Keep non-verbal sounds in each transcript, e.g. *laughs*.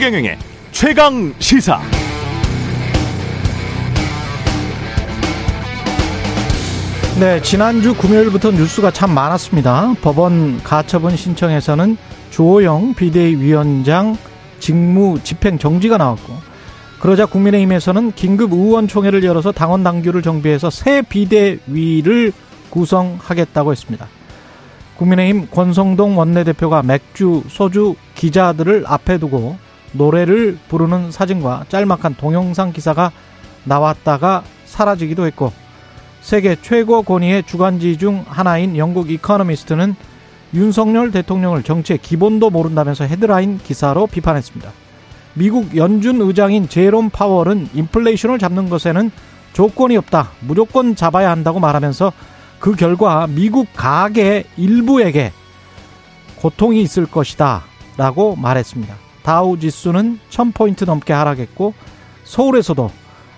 최경영의 최강 시사. 네, 지난주 금요일부터 뉴스가 참 많았습니다. 법원 가처분 신청에서는 조호영 비대위원장 직무 집행 정지가 나왔고, 그러자 국민의힘에서는 긴급 의원총회를 열어서 당원 당규를 정비해서 새 비대위를 구성하겠다고 했습니다. 국민의힘 권성동 원내대표가 맥주, 소주 기자들을 앞에 두고 노래를 부르는 사진과 짤막한 동영상 기사가 나왔다가 사라지기도 했고 세계 최고 권위의 주간지 중 하나인 영국 이코노미스트는 윤석열 대통령을 정치의 기본도 모른다면서 헤드라인 기사로 비판했습니다. 미국 연준 의장인 제롬 파월은 인플레이션을 잡는 것에는 조건이 없다. 무조건 잡아야 한다고 말하면서 그 결과 미국 가계 일부에게 고통이 있을 것이다. 라고 말했습니다. 다우 지수는 1000포인트 넘게 하락했고 서울에서도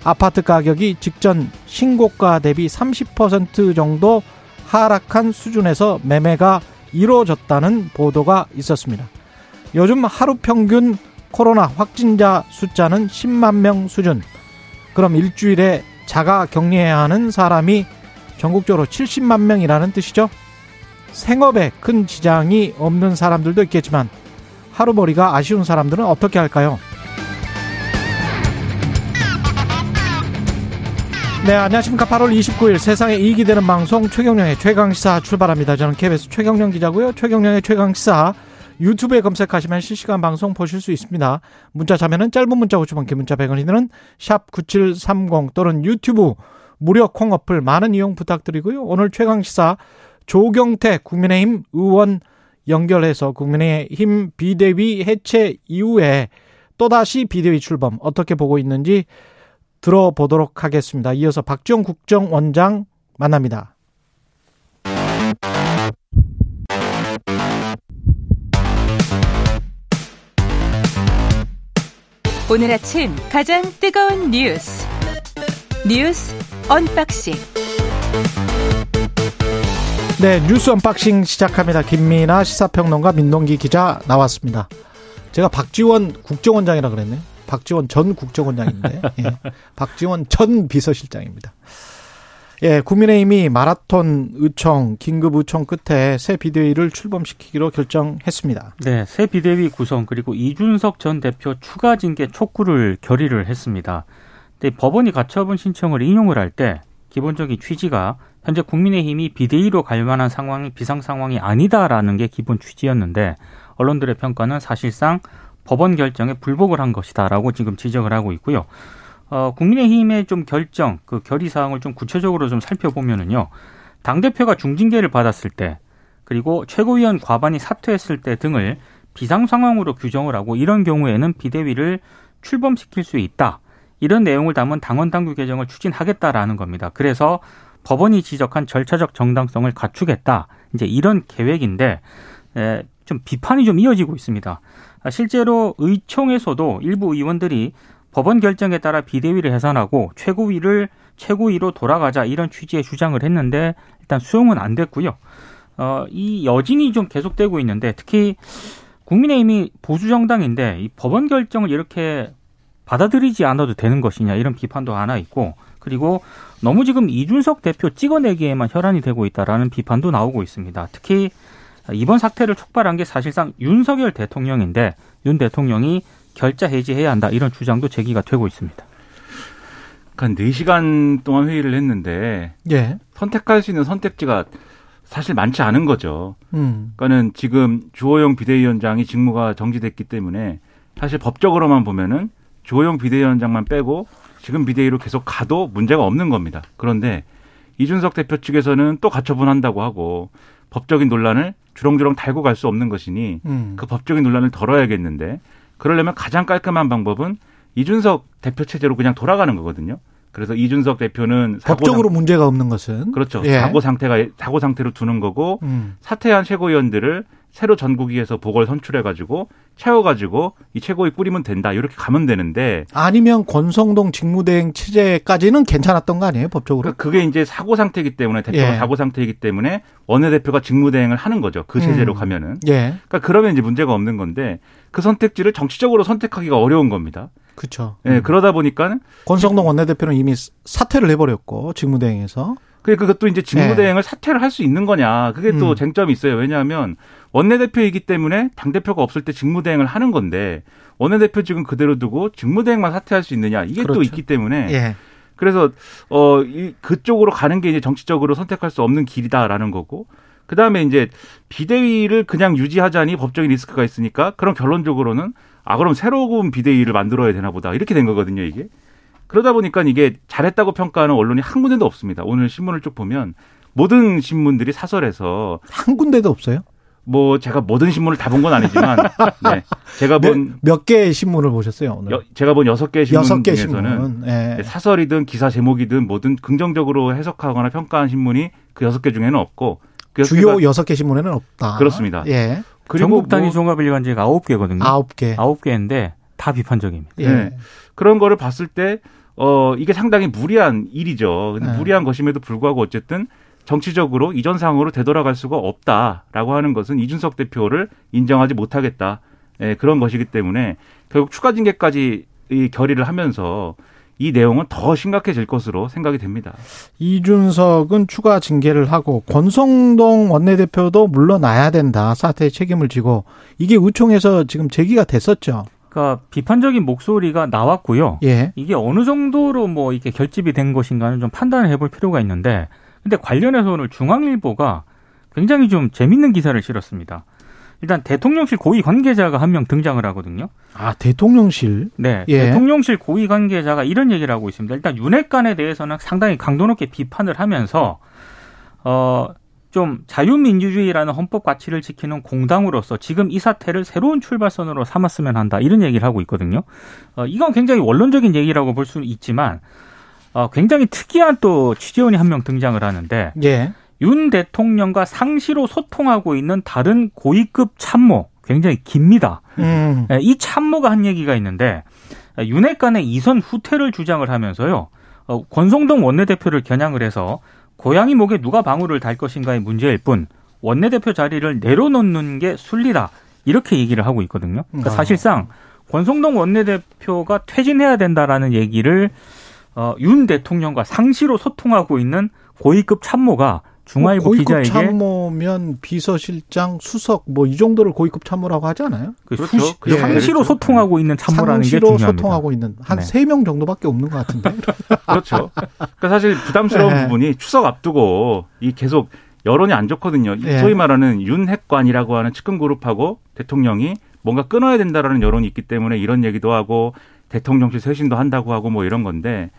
아파트 가격이 직전 신고가 대비 30% 정도 하락한 수준에서 매매가 이루어졌다는 보도가 있었습니다. 요즘 하루 평균 코로나 확진자 숫자는 10만 명 수준. 그럼 일주일에 자가 격리해야 하는 사람이 전국적으로 70만 명이라는 뜻이죠. 생업에 큰 지장이 없는 사람들도 있겠지만 하루머리가 아쉬운 사람들은 어떻게 할까요? 네, 안녕하십니까. 8월 29일 세상에 이익이 되는 방송 최경령의 최강시사 출발합니다. 저는 KBS 최경령 기자고요. 최경령의 최강시사 유튜브에 검색하시면 실시간 방송 보실 수 있습니다. 문자 자면은 짧은 문자 50원, 긴 문자 100원이 드는 샵9730 또는 유튜브 무료 콩 어플 많은 이용 부탁드리고요. 오늘 최강시사 조경태 국민의힘 의원 연결해서 국민의힘 비대위 해체 이후에 또다시 비대위 출범 어떻게 보고 있는지 들어보도록 하겠습니다. 이어서 박지원 국정원장 만납니다. 오늘 아침 가장 뜨거운 뉴스 뉴스 언박싱 네, 뉴스 언박싱 시작합니다. 김민하 시사평론가 민동기 기자 나왔습니다. 제가 박지원 국정원장이라 그랬네요. 박지원 전 국정원장인데 *laughs* 예. 박지원 전 비서실장입니다. 예, 국민의힘이 마라톤 의총 긴급 의총 끝에 새 비대위를 출범시키기로 결정했습니다. 네, 새 비대위 구성 그리고 이준석 전 대표 추가 징계 촉구를 결의를 했습니다. 근데 법원이 가처분 신청을 인용을 할 때 기본적인 취지가 현재 국민의힘이 비대위로 갈 만한 상황이 비상 상황이 아니다라는 게 기본 취지였는데 언론들의 평가는 사실상 법원 결정에 불복을 한 것이다라고 지금 지적을 하고 있고요. 어, 국민의힘의 좀 결정, 그 결의 사항을 좀 구체적으로 좀 살펴보면은요. 당 대표가 중징계를 받았을 때, 그리고 최고위원 과반이 사퇴했을 때 등을 비상 상황으로 규정을 하고 이런 경우에는 비대위를 출범시킬 수 있다. 이런 내용을 담은 당원 당규 개정을 추진하겠다라는 겁니다. 그래서 법원이 지적한 절차적 정당성을 갖추겠다. 이제 이런 계획인데 에, 좀 비판이 좀 이어지고 있습니다. 아, 실제로 의총에서도 일부 의원들이 법원 결정에 따라 비대위를 해산하고 최고위를 최고위로 돌아가자 이런 취지의 주장을 했는데 일단 수용은 안 됐고요. 어, 이 여진이 좀 계속되고 있는데 특히 국민의힘이 보수 정당인데 이 법원 결정을 이렇게 받아들이지 않아도 되는 것이냐 이런 비판도 하나 있고 그리고 너무 지금 이준석 대표 찍어내기에만 혈안이 되고 있다라는 비판도 나오고 있습니다. 특히 이번 사태를 촉발한 게 사실상 윤석열 대통령인데 윤 대통령이 결자 해지해야 한다 이런 주장도 제기가 되고 있습니다. 한 4시간 동안 회의를 했는데 예. 선택할 수 있는 선택지가 사실 많지 않은 거죠. 음. 그러니까는 지금 주호영 비대위원장이 직무가 정지됐기 때문에 사실 법적으로만 보면은 주호영 비대위원장만 빼고 지금 비대위로 계속 가도 문제가 없는 겁니다. 그런데 이준석 대표 측에서는 또 가처분한다고 하고 법적인 논란을 주렁주렁 달고 갈 수 없는 것이니 음. 그 법적인 논란을 덜어야겠는데 그러려면 가장 깔끔한 방법은 이준석 대표 체제로 그냥 돌아가는 거거든요. 그래서 이준석 대표는 법적으로 상... 문제가 없는 것은 그렇죠. 예. 사고 상태가 사고 상태로 두는 거고 음. 사퇴한 최고위원들을 새로 전국위에서 보궐 선출해가지고 채워가지고 이 최고위 꾸리면 된다 이렇게 가면 되는데 아니면 권성동 직무대행 체제까지는 괜찮았던 거 아니에요 법적으로? 그러니까 그게 이제 사고 상태이기 때문에 대표가 예. 사고 상태이기 때문에 원내대표가 직무대행을 하는 거죠 그 체제로 음. 가면은. 예. 그러니까 그러면 이제 문제가 없는 건데 그 선택지를 정치적으로 선택하기가 어려운 겁니다. 그렇죠. 예, 음. 그러다 보니까 권성동 원내대표는 이미 사퇴를 해버렸고 직무대행에서. 그 그것도 이제 직무대행을 네. 사퇴를 할 수 있는 거냐. 그게 또 음. 쟁점이 있어요. 왜냐하면 원내대표이기 때문에 당대표가 없을 때 직무대행을 하는 건데 원내대표 지금 그대로 두고 직무대행만 사퇴할 수 있느냐. 이게 그렇죠. 또 있기 때문에 예. 그래서 어, 이, 그쪽으로 가는 게 이제 정치적으로 선택할 수 없는 길이다라는 거고 그 다음에 이제 비대위를 그냥 유지하자니 법적인 리스크가 있으니까 그럼 결론적으로는 아, 그럼 새로운 비대위를 만들어야 되나 보다. 이렇게 된 거거든요, 이게. 그러다 보니까 이게 잘했다고 평가하는 언론이 한 군데도 없습니다. 오늘 신문을 쭉 보면 모든 신문들이 사설에서 한 군데도 없어요? 뭐 제가 모든 신문을 다 본 건 아니지만 네. *laughs* 제가 본 몇 개의 신문을 보셨어요 오늘? 여, 제가 본 여섯 개의 신문 6개 중에서는 신문. 네. 사설이든 기사 제목이든 뭐든 긍정적으로 해석하거나 평가한 신문이 그 여섯 개 중에는 없고 그 주요 여섯 개 신문에는 없다. 그렇습니다. 예. 전국 단위 뭐, 종합일간지가 아홉 개거든요. 아홉 개. 아홉 개인데 다 비판적입니다. 예. 네. 그런 거를 봤을 때 어, 이게 상당히 무리한 일이죠. 근데 네. 무리한 것임에도 불구하고 어쨌든 정치적으로 이전 상황으로 되돌아갈 수가 없다라고 하는 것은 이준석 대표를 인정하지 못하겠다. 예, 그런 것이기 때문에 결국 추가 징계까지 이 결의를 하면서 이 내용은 더 심각해질 것으로 생각이 됩니다. 이준석은 추가 징계를 하고 권성동 원내대표도 물러나야 된다. 사태의 책임을 지고 이게 의총에서 지금 제기가 됐었죠. 그러니까 비판적인 목소리가 나왔고요. 예. 이게 어느 정도로 뭐 이게 결집이 된 것인가는 좀 판단을 해볼 필요가 있는데, 근데 관련해서 오늘 중앙일보가 굉장히 좀 재밌는 기사를 실었습니다. 일단 대통령실 고위 관계자가 한 명 등장을 하거든요. 아 대통령실? 네, 예. 대통령실 고위 관계자가 이런 얘기를 하고 있습니다. 일단 윤핵관에 대해서는 상당히 강도 높게 비판을 하면서 어 좀 자유민주주의라는 헌법 가치를 지키는 공당으로서 지금 이 사태를 새로운 출발선으로 삼았으면 한다 이런 얘기를 하고 있거든요. 어, 이건 굉장히 원론적인 얘기라고 볼 수는 있지만 어, 굉장히 특이한 또 취재원이 한 명 등장을 하는데 예. 윤 대통령과 상시로 소통하고 있는 다른 고위급 참모 굉장히 깁니다. 음. 예, 이 참모가 한 얘기가 있는데 윤핵관의 이선 후퇴를 주장을 하면서요. 어, 권성동 원내대표를 겨냥을 해서 고양이 목에 누가 방울을 달 것인가의 문제일 뿐 원내대표 자리를 내려놓는 게 순리다. 이렇게 얘기를 하고 있거든요. 그러니까 아. 사실상 권성동 원내대표가 퇴진해야 된다라는 얘기를 어, 윤 대통령과 상시로 소통하고 있는 고위급 참모가 중앙일보 뭐 기자에게 참모면 비서실장, 수석 뭐 이 정도를 고위급 참모라고 하지 않아요? 그 그렇죠. 수시, 그 상시로 그렇죠. 소통하고 있는 참모라는 게 중요합니다. 소통하고 있는 한 세명 네. 정도밖에 없는 것 같은데. *laughs* 그렇죠. 그러니까 사실 부담스러운 네. 부분이 추석 앞두고 이 계속 여론이 안 좋거든요. 네. 소위 말하는 윤핵관이라고 하는 측근 그룹하고 대통령이 뭔가 끊어야 된다라는 여론이 있기 때문에 이런 얘기도 하고 대통령실 쇄신도 한다고 하고 뭐 이런 건데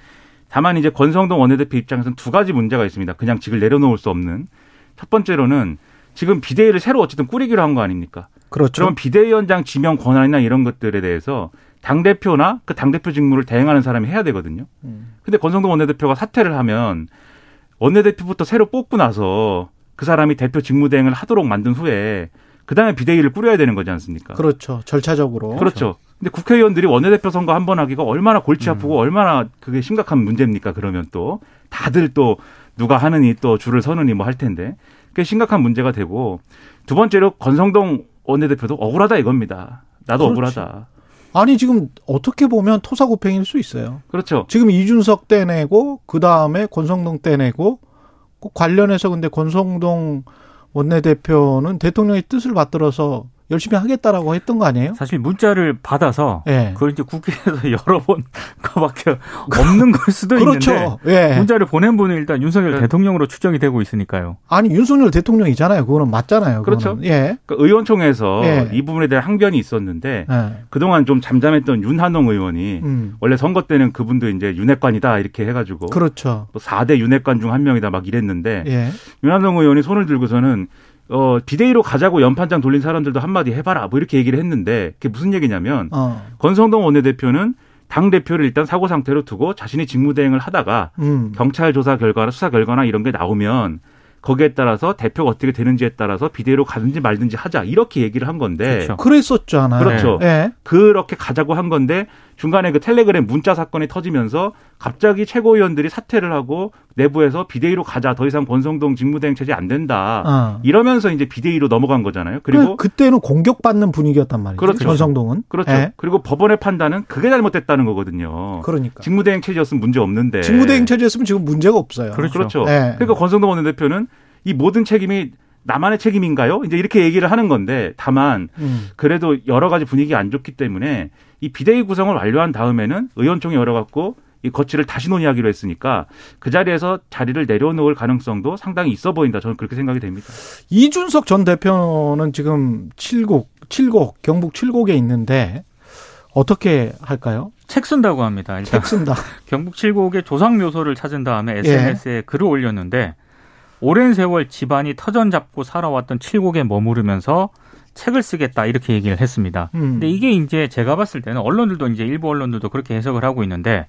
다만 이제 권성동 원내대표 입장에서는 두 가지 문제가 있습니다. 그냥 직을 내려놓을 수 없는. 첫 번째로는 지금 비대위를 새로 어쨌든 꾸리기로 한 거 아닙니까? 그렇죠. 그럼 비대위원장 지명 권한이나 이런 것들에 대해서 당 대표나 그 당 대표 직무를 대행하는 사람이 해야 되거든요. 음. 근데 권성동 원내대표가 사퇴를 하면 원내대표부터 새로 뽑고 나서 그 사람이 대표 직무 대행을 하도록 만든 후에 그 다음에 비대위를 꾸려야 되는 거지 않습니까? 그렇죠. 절차적으로. 그렇죠. 근데 국회의원들이 원내대표 선거 한 번 하기가 얼마나 골치 아프고 음. 얼마나 그게 심각한 문제입니까? 그러면 또 다들 또 누가 하느니 또 줄을 서느니 뭐 할 텐데 그게 심각한 문제가 되고 두 번째로 권성동 원내대표도 억울하다 이겁니다. 나도 그렇지. 억울하다. 아니 지금 어떻게 보면 토사구팽일 수 있어요. 그렇죠. 지금 이준석 떼내고 그 다음에 권성동 떼내고 관련해서 근데 권성동 원내대표는 대통령의 뜻을 받들어서 열심히 하겠다라고 했던 거 아니에요? 사실 문자를 받아서 네. 그걸 이제 국회에서 *laughs* 여러 번 거밖에 없는 걸 수도 그렇죠. 있는데 네. 문자를 보낸 분은 일단 윤석열 네. 대통령으로 추정이 되고 있으니까요. 아니 윤석열 대통령이잖아요. 그거는 맞잖아요. 그렇죠. 예. 그러니까 의원총회에서 예. 이 부분에 대한 항변이 있었는데 예. 그동안 좀 잠잠했던 윤한홍 의원이 음. 원래 선거 때는 그분도 이제 윤핵관이다 이렇게 해가지고 그렇죠. 또 4대 윤핵관 중 한 명이다 막 이랬는데 예. 윤한홍 의원이 손을 들고서는 어, 비대위로 가자고 연판장 돌린 사람들도 한마디 해봐라. 뭐 이렇게 얘기를 했는데 그게 무슨 얘기냐면 어. 권성동 원내대표는 당 대표를 일단 사고 상태로 두고 자신이 직무대행을 하다가 음. 경찰 조사 결과나 수사 결과나 이런 게 나오면 거기에 따라서 대표가 어떻게 되는지에 따라서 비대위로 가든지 말든지 하자 이렇게 얘기를 한 건데 그렇죠. 그랬었잖아요. 그렇죠. 네. 그렇게 가자고 한 건데 중간에 그 텔레그램 문자 사건이 터지면서 갑자기 최고위원들이 사퇴를 하고 내부에서 비대위로 가자 더 이상 권성동 직무대행 체제 안 된다 어. 이러면서 이제 비대위로 넘어간 거잖아요. 그리고 그때는 공격받는 분위기였단 말이죠. 그렇죠. 권성동은 그렇죠. 네. 그리고 법원의 판단은 그게 잘못됐다는 거거든요. 그러니까 직무대행 체제였으면 문제 없는데 직무대행 체제였으면 지금 문제가 없어요. 그렇죠. 그렇죠. 네. 그러니까 권성동 원내대표는 이 모든 책임이 나만의 책임인가요? 이제 이렇게 얘기를 하는 건데 다만 음. 그래도 여러 가지 분위기 안 좋기 때문에 이 비대위 구성을 완료한 다음에는 의원총회 열어갖고 이 거치를 다시 논의하기로 했으니까 그 자리에서 자리를 내려놓을 가능성도 상당히 있어 보인다. 저는 그렇게 생각이 됩니다. 이준석 전 대표는 지금 칠곡, 칠곡, 경북 칠곡에 있는데 어떻게 할까요? 책 쓴다고 합니다. 일단 책 쓴다. *laughs* 경북 칠곡의 조상 묘소를 찾은 다음에 SNS에 예. 글을 올렸는데 오랜 세월 집안이 터전 잡고 살아왔던 칠곡에 머무르면서 책을 쓰겠다 이렇게 얘기를 했습니다. 음. 근데 이게 이제 제가 봤을 때는 언론들도 이제 일부 언론들도 그렇게 해석을 하고 있는데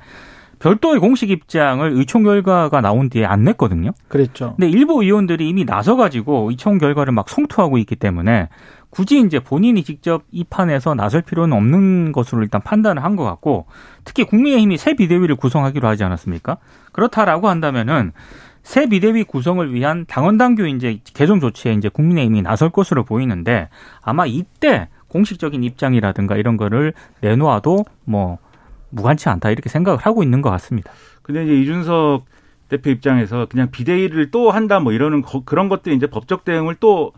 별도의 공식 입장을 의총 결과가 나온 뒤에 안 냈거든요. 그랬죠. 근데 일부 의원들이 이미 나서 가지고 의총 결과를 막 송투하고 있기 때문에 굳이 이제 본인이 직접 이 판에서 나설 필요는 없는 것으로 일단 판단을 한 것 같고 특히 국민의힘이 새 비대위를 구성하기로 하지 않았습니까? 그렇다라고 한다면은 새 비대위 구성을 위한 당원 당규 이제 개정 조치에 이제 국민의힘이 나설 것으로 보이는데 아마 이때 공식적인 입장이라든가 이런 거를 내놓아도 뭐 무관치 않다 이렇게 생각을 하고 있는 것 같습니다. 근데 이제 이준석 대표 입장에서 그냥 비대위를 또 한다 뭐 이러는 거, 그런 것들이 이제 법적 대응을 또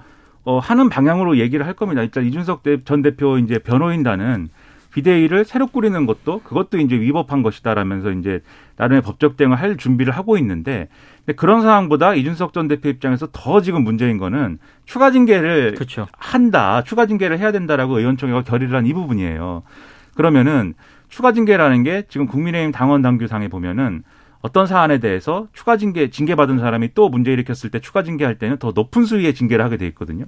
어, 하는 방향으로 얘기를 할 겁니다. 일단 이준석 전 대표 이제 변호인단은 비대위를 새로 꾸리는 것도 그것도 이제 위법한 것이다라면서 이제 나름의 법적 대응을 할 준비를 하고 있는데 근데 그런 상황보다 이준석 전 대표 입장에서 더 지금 문제인 거는 추가 징계를 그렇죠. 한다, 추가 징계를 해야 된다라고 의원총회가 결의를 한 이 부분이에요. 그러면은 추가 징계라는 게 지금 국민의힘 당원 당규상에 보면은 어떤 사안에 대해서 추가 징계 징계 받은 사람이 또 문제 일으켰을 때 추가 징계할 때는 더 높은 수위의 징계를 하게 돼 있거든요.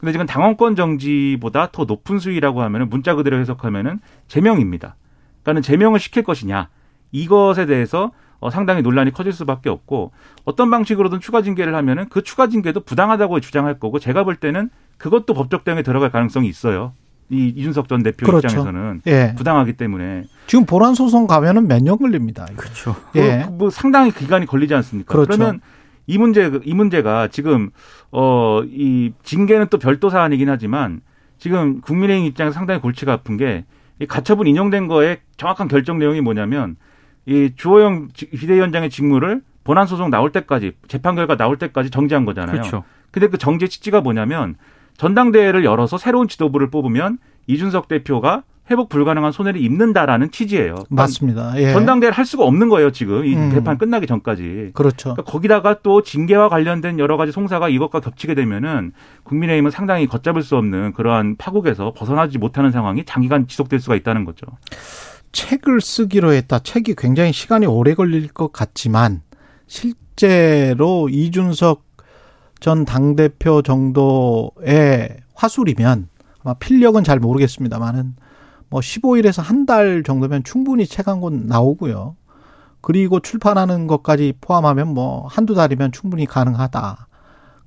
근데 지금 당원권 정지보다 더 높은 수위라고 하면은 문자 그대로 해석하면은 제명입니다. 그러니까는 제명을 시킬 것이냐 이것에 대해서 어, 상당히 논란이 커질 수밖에 없고 어떤 방식으로든 추가 징계를 하면은 그 추가 징계도 부당하다고 주장할 거고 제가 볼 때는 그것도 법적 대응에 들어갈 가능성이 있어요. 이 이준석 전 대표 그렇죠. 입장에서는 예. 부당하기 때문에 지금 보란 소송 가면은 몇 년 걸립니다. 그렇죠. 예. 뭐, 뭐 상당히 기간이 걸리지 않습니까? 그렇죠. 그러면 이 문제 이 문제가 지금 어 이 징계는 또 별도 사안이긴 하지만 지금 국민의힘 입장에서 상당히 골치가 아픈 게 이 가처분 인용된 거에 정확한 결정 내용이 뭐냐면 이 주호영 비대위원장의 직무를 본안 소송 나올 때까지 재판 결과 나올 때까지 정지한 거잖아요. 그렇죠. 근데 그 정지 취지가 뭐냐면 전당대회를 열어서 새로운 지도부를 뽑으면 이준석 대표가 회복 불가능한 손해를 입는다라는 취지예요. 맞습니다. 예. 전당대회를 할 수가 없는 거예요, 지금. 이 음. 개판 끝나기 전까지. 그렇죠. 그러니까 거기다가 또 징계와 관련된 여러 가지 송사가 이것과 겹치게 되면은 국민의힘은 상당히 걷잡을 수 없는 그러한 파국에서 벗어나지 못하는 상황이 장기간 지속될 수가 있다는 거죠. 책을 쓰기로 했다. 책이 굉장히 시간이 오래 걸릴 것 같지만 실제로 이준석 전 당대표 정도의 화술이면 아마 필력은 잘 모르겠습니다만은 뭐 15일에서 한 달 정도면 충분히 책 한 권 나오고요. 그리고 출판하는 것까지 포함하면 뭐 한두 달이면 충분히 가능하다.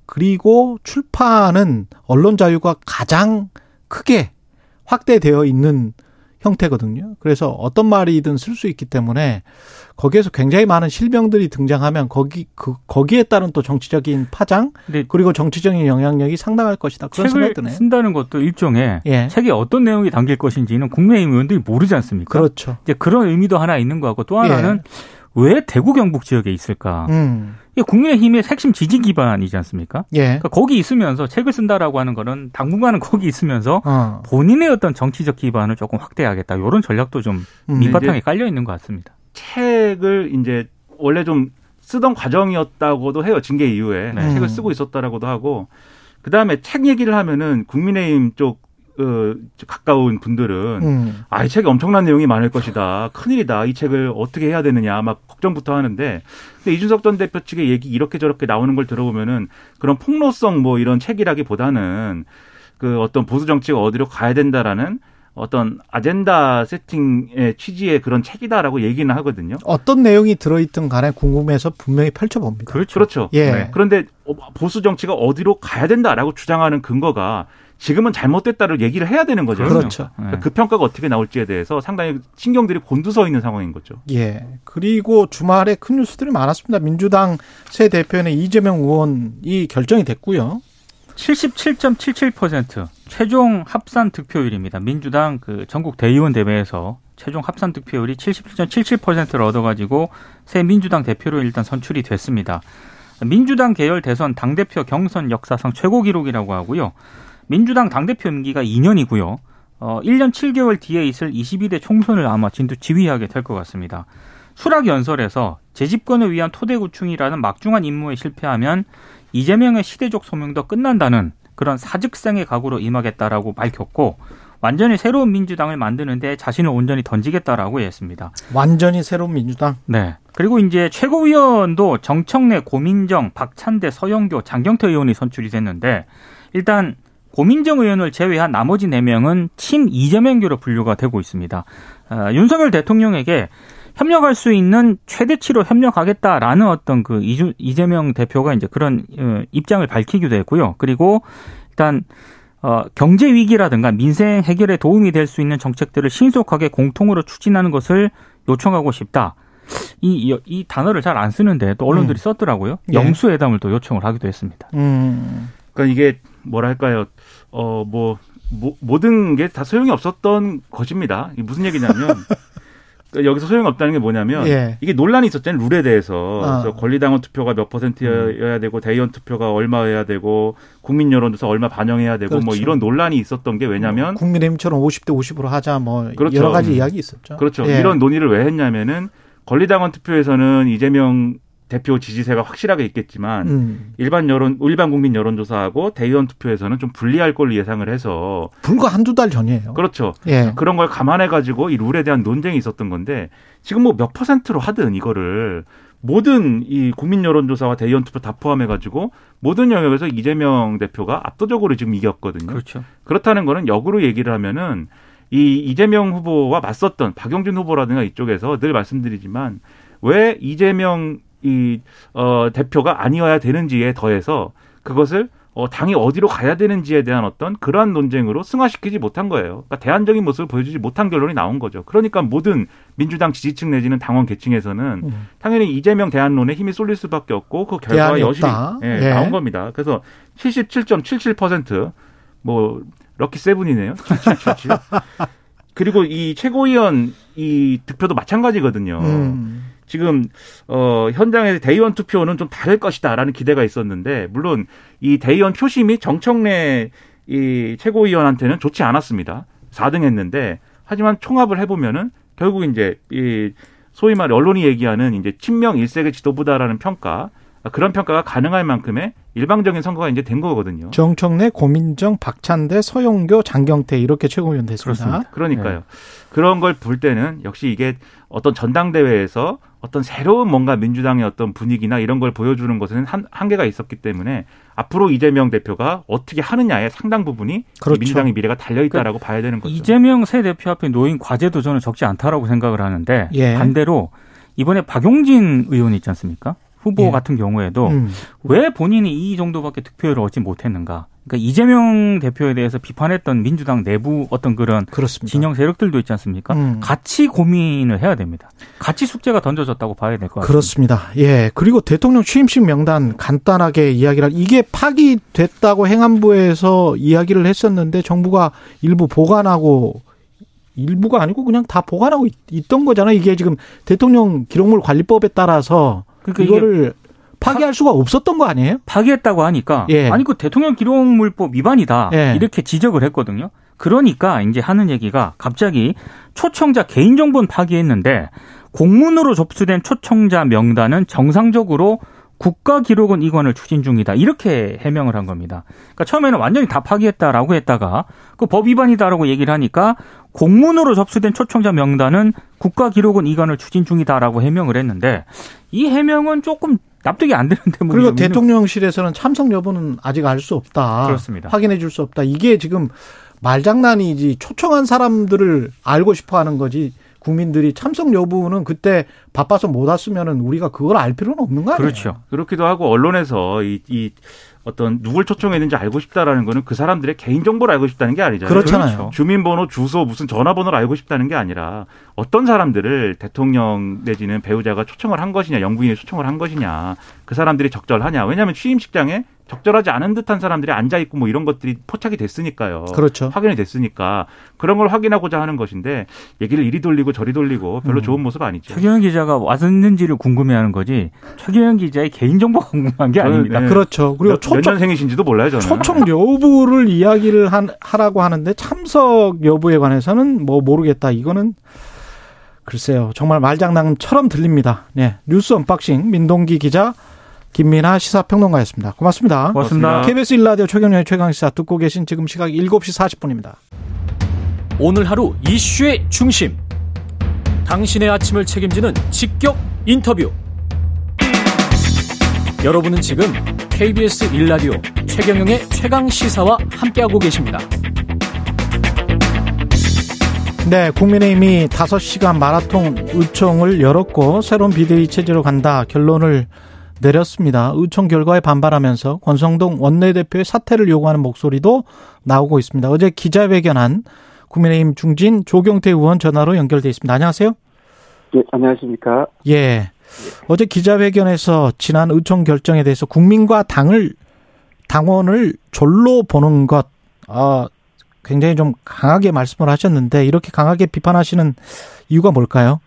그리고 출판은 언론 자유가 가장 크게 확대되어 있는 형태거든요. 그래서 어떤 말이든 쓸 수 있기 때문에 거기에서 굉장히 많은 실명들이 등장하면 거기 그 거기에 따른 또 정치적인 파장 그리고 정치적인 영향력이 상당할 것이다. 그런 드네요. 쓴다는 것도 일종의 예. 책에 어떤 내용이 담길 것인지는 국민의힘 의원들이 모르지 않습니까? 그렇죠. 이제 그런 의미도 하나 있는 것 같고 또 하나는 예. 왜 대구 경북 지역에 있을까? 음. 이게 국민의힘의 핵심 지지 기반이지 않습니까? 예. 그러니까 거기 있으면서 책을 쓴다라고 하는 거는 당분간은 거기 있으면서 어. 본인의 어떤 정치적 기반을 조금 확대하겠다. 이런 전략도 좀 음. 밑바탕에 깔려 있는 것 같습니다. 책을 이제 원래 좀 쓰던 과정이었다고도 해요. 징계 이후에 네. 책을 쓰고 있었다라고도 하고 그 다음에 책 얘기를 하면은 국민의힘 쪽 어, 가까운 분들은 음. 아, 이 책에 엄청난 내용이 많을 것이다. 큰일이다. 이 책을 어떻게 해야 되느냐. 막 걱정부터 하는데 근데 이준석 전 대표 측의 얘기 이렇게 저렇게 나오는 걸 들어보면은 그런 폭로성 뭐 이런 책이라기보다는 그 어떤 보수 정치가 어디로 가야 된다라는 어떤 아젠다 세팅의 취지의 그런 책이다라고 얘기는 하거든요. 어떤 내용이 들어있든 간에 궁금해서 분명히 펼쳐봅니다. 그렇죠. 그렇죠. 예. 네. 그런데 보수 정치가 어디로 가야 된다라고 주장하는 근거가 지금은 잘못됐다를 얘기를 해야 되는 거죠. 그렇죠. 그러니까 그 평가가 어떻게 나올지에 대해서 상당히 신경들이 곤두서 있는 상황인 거죠. 예. 그리고 주말에 큰 뉴스들이 많았습니다. 민주당 새 대표는 이재명 의원이 결정이 됐고요. 77.77% 최종 합산 득표율입니다. 민주당 그 전국 대의원 대회에서 최종 합산 득표율이 77.77%를 얻어가지고 새 민주당 대표로 일단 선출이 됐습니다. 민주당 계열 대선 당대표 경선 역사상 최고 기록이라고 하고요. 민주당 당대표 임기가 2년이고요. 어, 1년 7개월 뒤에 있을 22대 총선을 아마 진두 지휘하게 될 것 같습니다. 수락 연설에서 재집권을 위한 토대 구충이라는 막중한 임무에 실패하면 이재명의 시대적 소명도 끝난다는 그런 사직생의 각오로 임하겠다라고 밝혔고 완전히 새로운 민주당을 만드는데 자신을 온전히 던지겠다라고 했습니다. 완전히 새로운 민주당? 네. 그리고 이제 최고위원도 정청래, 고민정, 박찬대, 서영교, 장경태 의원이 선출이 됐는데 일단 고민정 의원을 제외한 나머지 4명은 친 이재명교로 분류가 되고 있습니다. 어, 윤석열 대통령에게 협력할 수 있는 최대치로 협력하겠다라는 어떤 그 이주, 이재명 대표가 이제 그런 어, 입장을 밝히기도 했고요. 그리고 일단 어, 경제 위기라든가 민생 해결에 도움이 될 수 있는 정책들을 신속하게 공통으로 추진하는 것을 요청하고 싶다. 이, 이 단어를 잘 안 쓰는데 또 언론들이 음. 썼더라고요. 네. 영수회담을 또 요청을 하기도 했습니다. 음. 그러니까 이게 뭐랄까요. 어, 뭐, 뭐 모든 게 다 소용이 없었던 것입니다. 이게 무슨 얘기냐면 *laughs* 그러니까 여기서 소용이 없다는 게 뭐냐면 예. 이게 논란이 있었잖아요 룰에 대해서 어. 그래서 권리당원 투표가 몇 퍼센트여야 되고 대의원 투표가 얼마여야 되고 국민 여론조사 얼마 반영해야 되고 뭐 그렇죠. 뭐 이런 논란이 있었던 게 왜냐면 국민의힘처럼 50대 50으로 하자 뭐 그렇죠. 여러 가지 이야기 있었죠. 그렇죠. 예. 이런 논의를 왜 했냐면은 권리당원 투표에서는 이재명 대표 지지세가 확실하게 있겠지만 음. 일반 여론 일반 국민 여론조사하고 대의원 투표에서는 좀 불리할 걸로 예상을 해서 불과 한두 달 전이에요. 그렇죠. 예. 그런 걸 감안해 가지고 이 룰에 대한 논쟁이 있었던 건데 지금 뭐 몇 퍼센트로 하든 이거를 모든 이 국민 여론조사와 대의원 투표 다 포함해 가지고 모든 영역에서 이재명 대표가 압도적으로 지금 이겼거든요. 그렇죠. 그렇다는 거는 역으로 얘기를 하면은 이 이재명 후보와 맞섰던 박영준 후보라든가 이쪽에서 늘 말씀드리지만 왜 이재명 이 어, 대표가 아니어야 되는지에 더해서 그것을 어, 당이 어디로 가야 되는지에 대한 어떤 그러한 논쟁으로 승화시키지 못한 거예요. 그러니까 대안적인 모습을 보여주지 못한 결론이 나온 거죠. 그러니까 모든 민주당 지지층 내지는 당원 계층에서는 음. 당연히 이재명 대안론에 힘이 쏠릴 수밖에 없고 그 결과가 여실히 예, 예. 나온 겁니다. 그래서 77.77%뭐 럭키 세븐이네요. 7777. *laughs* 그리고 이 최고위원 이 득표도 마찬가지거든요. 음. 지금 어 현장에서 대의원 투표는 좀 다를 것이다라는 기대가 있었는데 물론 이 대의원 표심이 정청래 이 최고위원한테는 좋지 않았습니다. 4등 했는데 하지만 총합을 해 보면은 결국 이제 이 소위 말 언론이 얘기하는 이제 친명 일색의 지도부다라는 평가 그런 평가가 가능할 만큼의 일방적인 선거가 이제 된 거거든요. 정청래, 고민정, 박찬대, 서영교, 장경태 이렇게 최고위원 됐습니다. 그렇습니다. 그러니까요. 네. 그런 걸 볼 때는 역시 이게 어떤 전당대회에서 어떤 새로운 뭔가 민주당의 어떤 분위기나 이런 걸 보여주는 것에는 한, 한계가 있었기 때문에 앞으로 이재명 대표가 어떻게 하느냐에 상당 부분이 그렇죠. 민주당의 미래가 달려 있다라고 그러니까 봐야 되는 거죠. 이재명 새 대표 앞에 놓인 과제도 저는 적지 않다라고 생각을 하는데 예. 반대로 이번에 박용진 의원 있지 않습니까? 후보 예. 같은 경우에도 음. 왜 본인이 이 정도밖에 득표율을 얻지 못했는가? 그러니까 이재명 대표에 대해서 비판했던 민주당 내부 어떤 그런 그렇습니다. 진영 세력들도 있지 않습니까? 음. 같이 고민을 해야 됩니다. 같이 숙제가 던져졌다고 봐야 될 것 같습니다. 그렇습니다. 예. 그리고 대통령 취임식 명단 간단하게 이야기를 이게 파기됐다고 행안부에서 이야기를 했었는데 정부가 일부 보관하고 일부가 아니고 그냥 다 보관하고 있, 던 거잖아요. 이게 지금 대통령 기록물 관리법에 따라서 그러니까 이거를 파기할 수가 없었던 거 아니에요? 파기했다고 하니까 예. 아니 그 대통령 기록물법 위반이다 예. 이렇게 지적을 했거든요. 그러니까 이제 하는 얘기가 갑자기 초청자 개인정보는 파기했는데 공문으로 접수된 초청자 명단은 정상적으로 국가 기록원 이관을 추진 중이다. 이렇게 해명을 한 겁니다. 그러니까 처음에는 완전히 다 파기했다라고 했다가 그 법 위반이다라고 얘기를 하니까 공문으로 접수된 초청자 명단은 국가 기록원 이관을 추진 중이다라고 해명을 했는데 이 해명은 조금 납득이 안 되는데 뭐 그리고 대통령실에서는 참석 여부는 아직 알 수 없다. 그렇습니다. 확인해 줄 수 없다. 이게 지금 말장난이지 초청한 사람들을 알고 싶어 하는 거지 국민들이 참석 여부는 그때 바빠서 못 왔으면은 우리가 그걸 알 필요는 없는 거 아니에요? 그렇죠. 그렇기도 하고 언론에서 이, 이 어떤 누굴 초청했는지 알고 싶다라는 거는 그 사람들의 개인 정보를 알고 싶다는 게 아니잖아요. 그렇잖아요. 그렇죠. 주민번호, 주소, 무슨 전화번호를 알고 싶다는 게 아니라 어떤 사람들을 대통령 내지는 배우자가 초청을 한 것이냐, 영부인이 초청을 한 것이냐, 그 사람들이 적절하냐. 왜냐하면 취임식장에 적절하지 않은 듯한 사람들이 앉아 있고 뭐 이런 것들이 포착이 됐으니까요. 그렇죠. 확인이 됐으니까 그런 걸 확인하고자 하는 것인데 얘기를 이리 돌리고 저리 돌리고 별로 음. 좋은 모습 아니죠. 최경영 기자가 왔는지를 궁금해하는 거지 최경영 기자의 개인 정보가 궁금한 게 아닙니다. 네. 그렇죠. 그리고 몇, 초청, 몇 년생이신지도 몰라요. 저는. 초청 여부를 이야기를 한, 하라고 하는데 참석 여부에 관해서는 뭐 모르겠다. 이거는 글쎄요. 정말 말장난처럼 들립니다. 네. 뉴스 언박싱 민동기 기자 김민하 시사평론가였습니다. 고맙습니다. 고맙습니다. KBS 일라디오 최경영의 최강시사 듣고 계신 지금 시각 7시 40분입니다. 오늘 하루 이슈의 중심. 당신의 아침을 책임지는 직격 인터뷰. 여러분은 지금 KBS 일라디오 최경영의 최강 시사와 함께하고 계십니다. 네, 국민의힘이 5시간 마라톤 의총을 열었고 새로운 비대위 체제로 간다 결론을 내렸습니다. 의총 결과에 반발하면서 권성동 원내대표의 사퇴를 요구하는 목소리도 나오고 있습니다. 어제 기자회견한 국민의힘 중진 조경태 의원 전화로 연결돼 있습니다. 안녕하세요. 네, 안녕하십니까. 예. 어제 기자회견에서 지난 의총 결정에 대해서 국민과 당을 당원을 졸로 보는 것, 어, 굉장히 좀 강하게 말씀을 하셨는데 이렇게 강하게 비판하시는 이유가 뭘까요?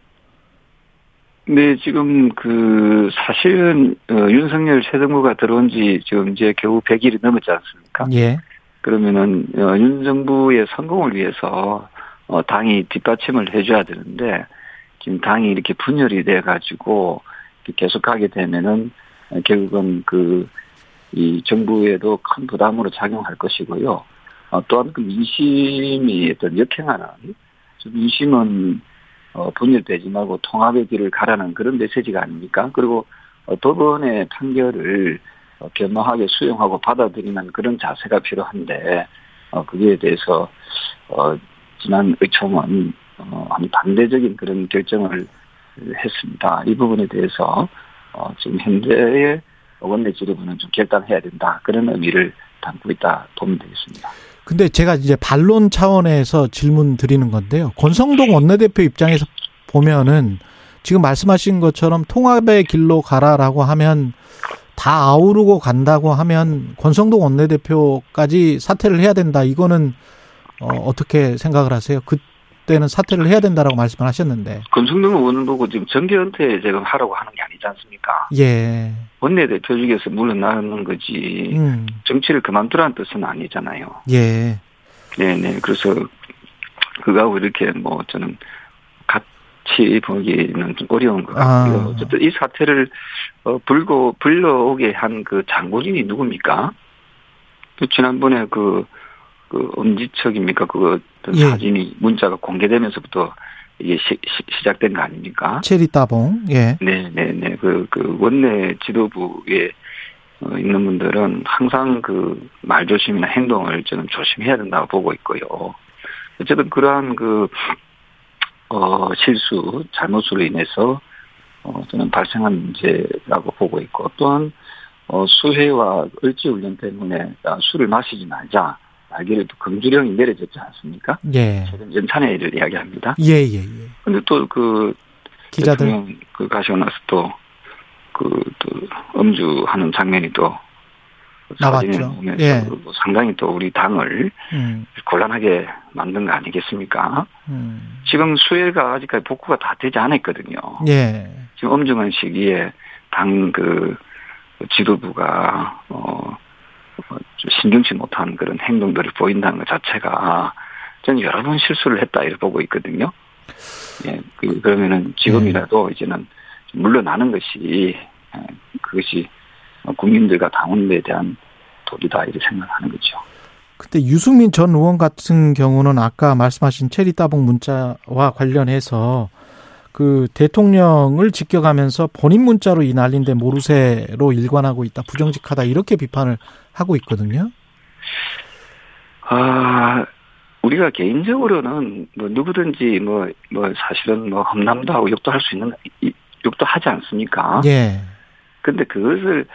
네, 지금 그 사실은 어, 윤석열 새 정부가 들어온 지 지금 이제 겨우 100일이 넘었지 않습니까? 예. 그러면은 어, 윤 정부의 성공을 위해서 어, 당이 뒷받침을 해줘야 되는데 지금 당이 이렇게 분열이 돼 가지고 계속 가게 되면은 결국은 그 이 정부에도 큰 부담으로 작용할 것이고요. 어, 또한 그 민심이 어떤 역행하는 민심은 어, 분열 되지 말고 통합의 길을 가라는 그런 메시지가 아닙니까? 그리고 어, 법원의 판결을 어, 겸허하게 수용하고 받아들이는 그런 자세가 필요한데 어, 거기에 대해서 어, 지난 의총은 어, 반대적인 그런 결정을 했습니다. 이 부분에 대해서 어, 지금 현재의 원내 지도부는 좀 결단해야 된다 그런 의미를 담고 있다 보면 되겠습니다. 근데 제가 이제 반론 차원에서 질문 드리는 건데요. 권성동 원내대표 입장에서 보면은 지금 말씀하신 것처럼 통합의 길로 가라라고 하면 다 아우르고 간다고 하면 권성동 원내대표까지 사퇴를 해야 된다. 이거는 어, 어떻게 생각을 하세요? 그 때는 사퇴를 해야 된다라고 말씀을 하셨는데. 권성동 의원은 보고 지금 정계 은퇴 지금 하라고 하는 게 아니지 않습니까? 예. 원내대표 중에서 물러나는 거지 음. 정치를 그만두라는 뜻은 아니잖아요. 예. 네네. 그래서 그거하고 이렇게 뭐 저는 같이 보기는 좀 어려운 것 같고요. 아. 어쨌든 이 사태를 어, 불고 불러오게 한 그 장본인이 누굽니까? 그 지난번에 그, 그 엄지척입니까? 그 예. 사진이 문자가 공개되면서부터 이게 시, 시 작된거 아닙니까? 체리 따봉, 예. 네, 네, 네. 그, 그 원내 지도부에 어, 있는 분들은 항상 그 말조심이나 행동을 저는 조심해야 된다고 보고 있고요. 어쨌든 그러한 그, 어, 실수, 잘못으로 인해서, 어, 저는 발생한 문제라고 보고 있고, 또한, 어, 수해와 을지훈련 때문에 아, 술을 마시지 말자. 알기를 또 금주령이 내려졌지 않습니까? 예. 최근 연찬회의를 이야기합니다. 예, 예, 예. 근데 또 그 기자들 그 가시고 나서 또 그또 음주하는 장면이 또 나왔죠. 예. 뭐 상당히 또 우리 당을 음. 곤란하게 만든 거 아니겠습니까? 음. 지금 수혜가 아직까지 복구가 다 되지 않았거든요. 예. 지금 엄중한 시기에 당 그 지도부가 어 신경치 못한 그런 행동들을 보인다는 것 자체가 저는 여러 번 실수를 했다 이렇게 보고 있거든요. 예, 그, 그러면은 지금이라도 네. 이제는 물러나는 것이 예, 그것이 국민들과 당원들에 대한 도리다 이렇게 생각하는 거죠. 근데 유승민 전 의원 같은 경우는 아까 말씀하신 체리 따봉 문자와 관련해서 그 대통령을 지켜가면서 본인 문자로 이 난린데 모르쇠로 일관하고 있다 부정직하다 이렇게 비판을 하고 있거든요. 아 우리가 개인적으로는 뭐 누구든지 뭐뭐 뭐 사실은 뭐 험남도 하고 욕도 할 수 있는 욕도 하지 않습니까? 예. 근데 그것을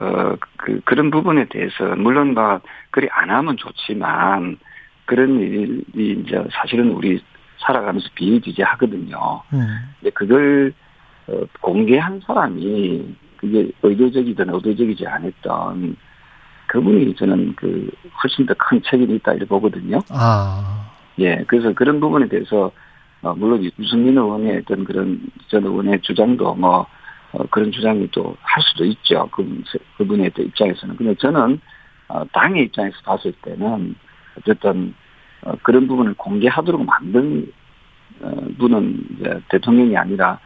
어 그 그런 부분에 대해서 물론 막 그리 안 하면 좋지만 그런 일이 이제 사실은 우리 살아가면서 비일비재 하거든요. 음. 근데 그걸 어, 공개한 사람이 그게 의도적이든 의도적이지 않았던 그분이 저는 그 훨씬 더 큰 책임이 있다 이렇게 보거든요. 아. 예, 그래서 그런 부분에 대해서 어, 물론 유승민 의원의 어떤 그런 전 의원의 주장도 뭐 어, 그런 주장이 또 할 수도 있죠. 그 그분의 입장에서는. 근데 저는 어, 당의 입장에서 봤을 때는 어쨌든 어, 그런 부분을 공개하도록 만든 어, 분은 이제 대통령이 아니라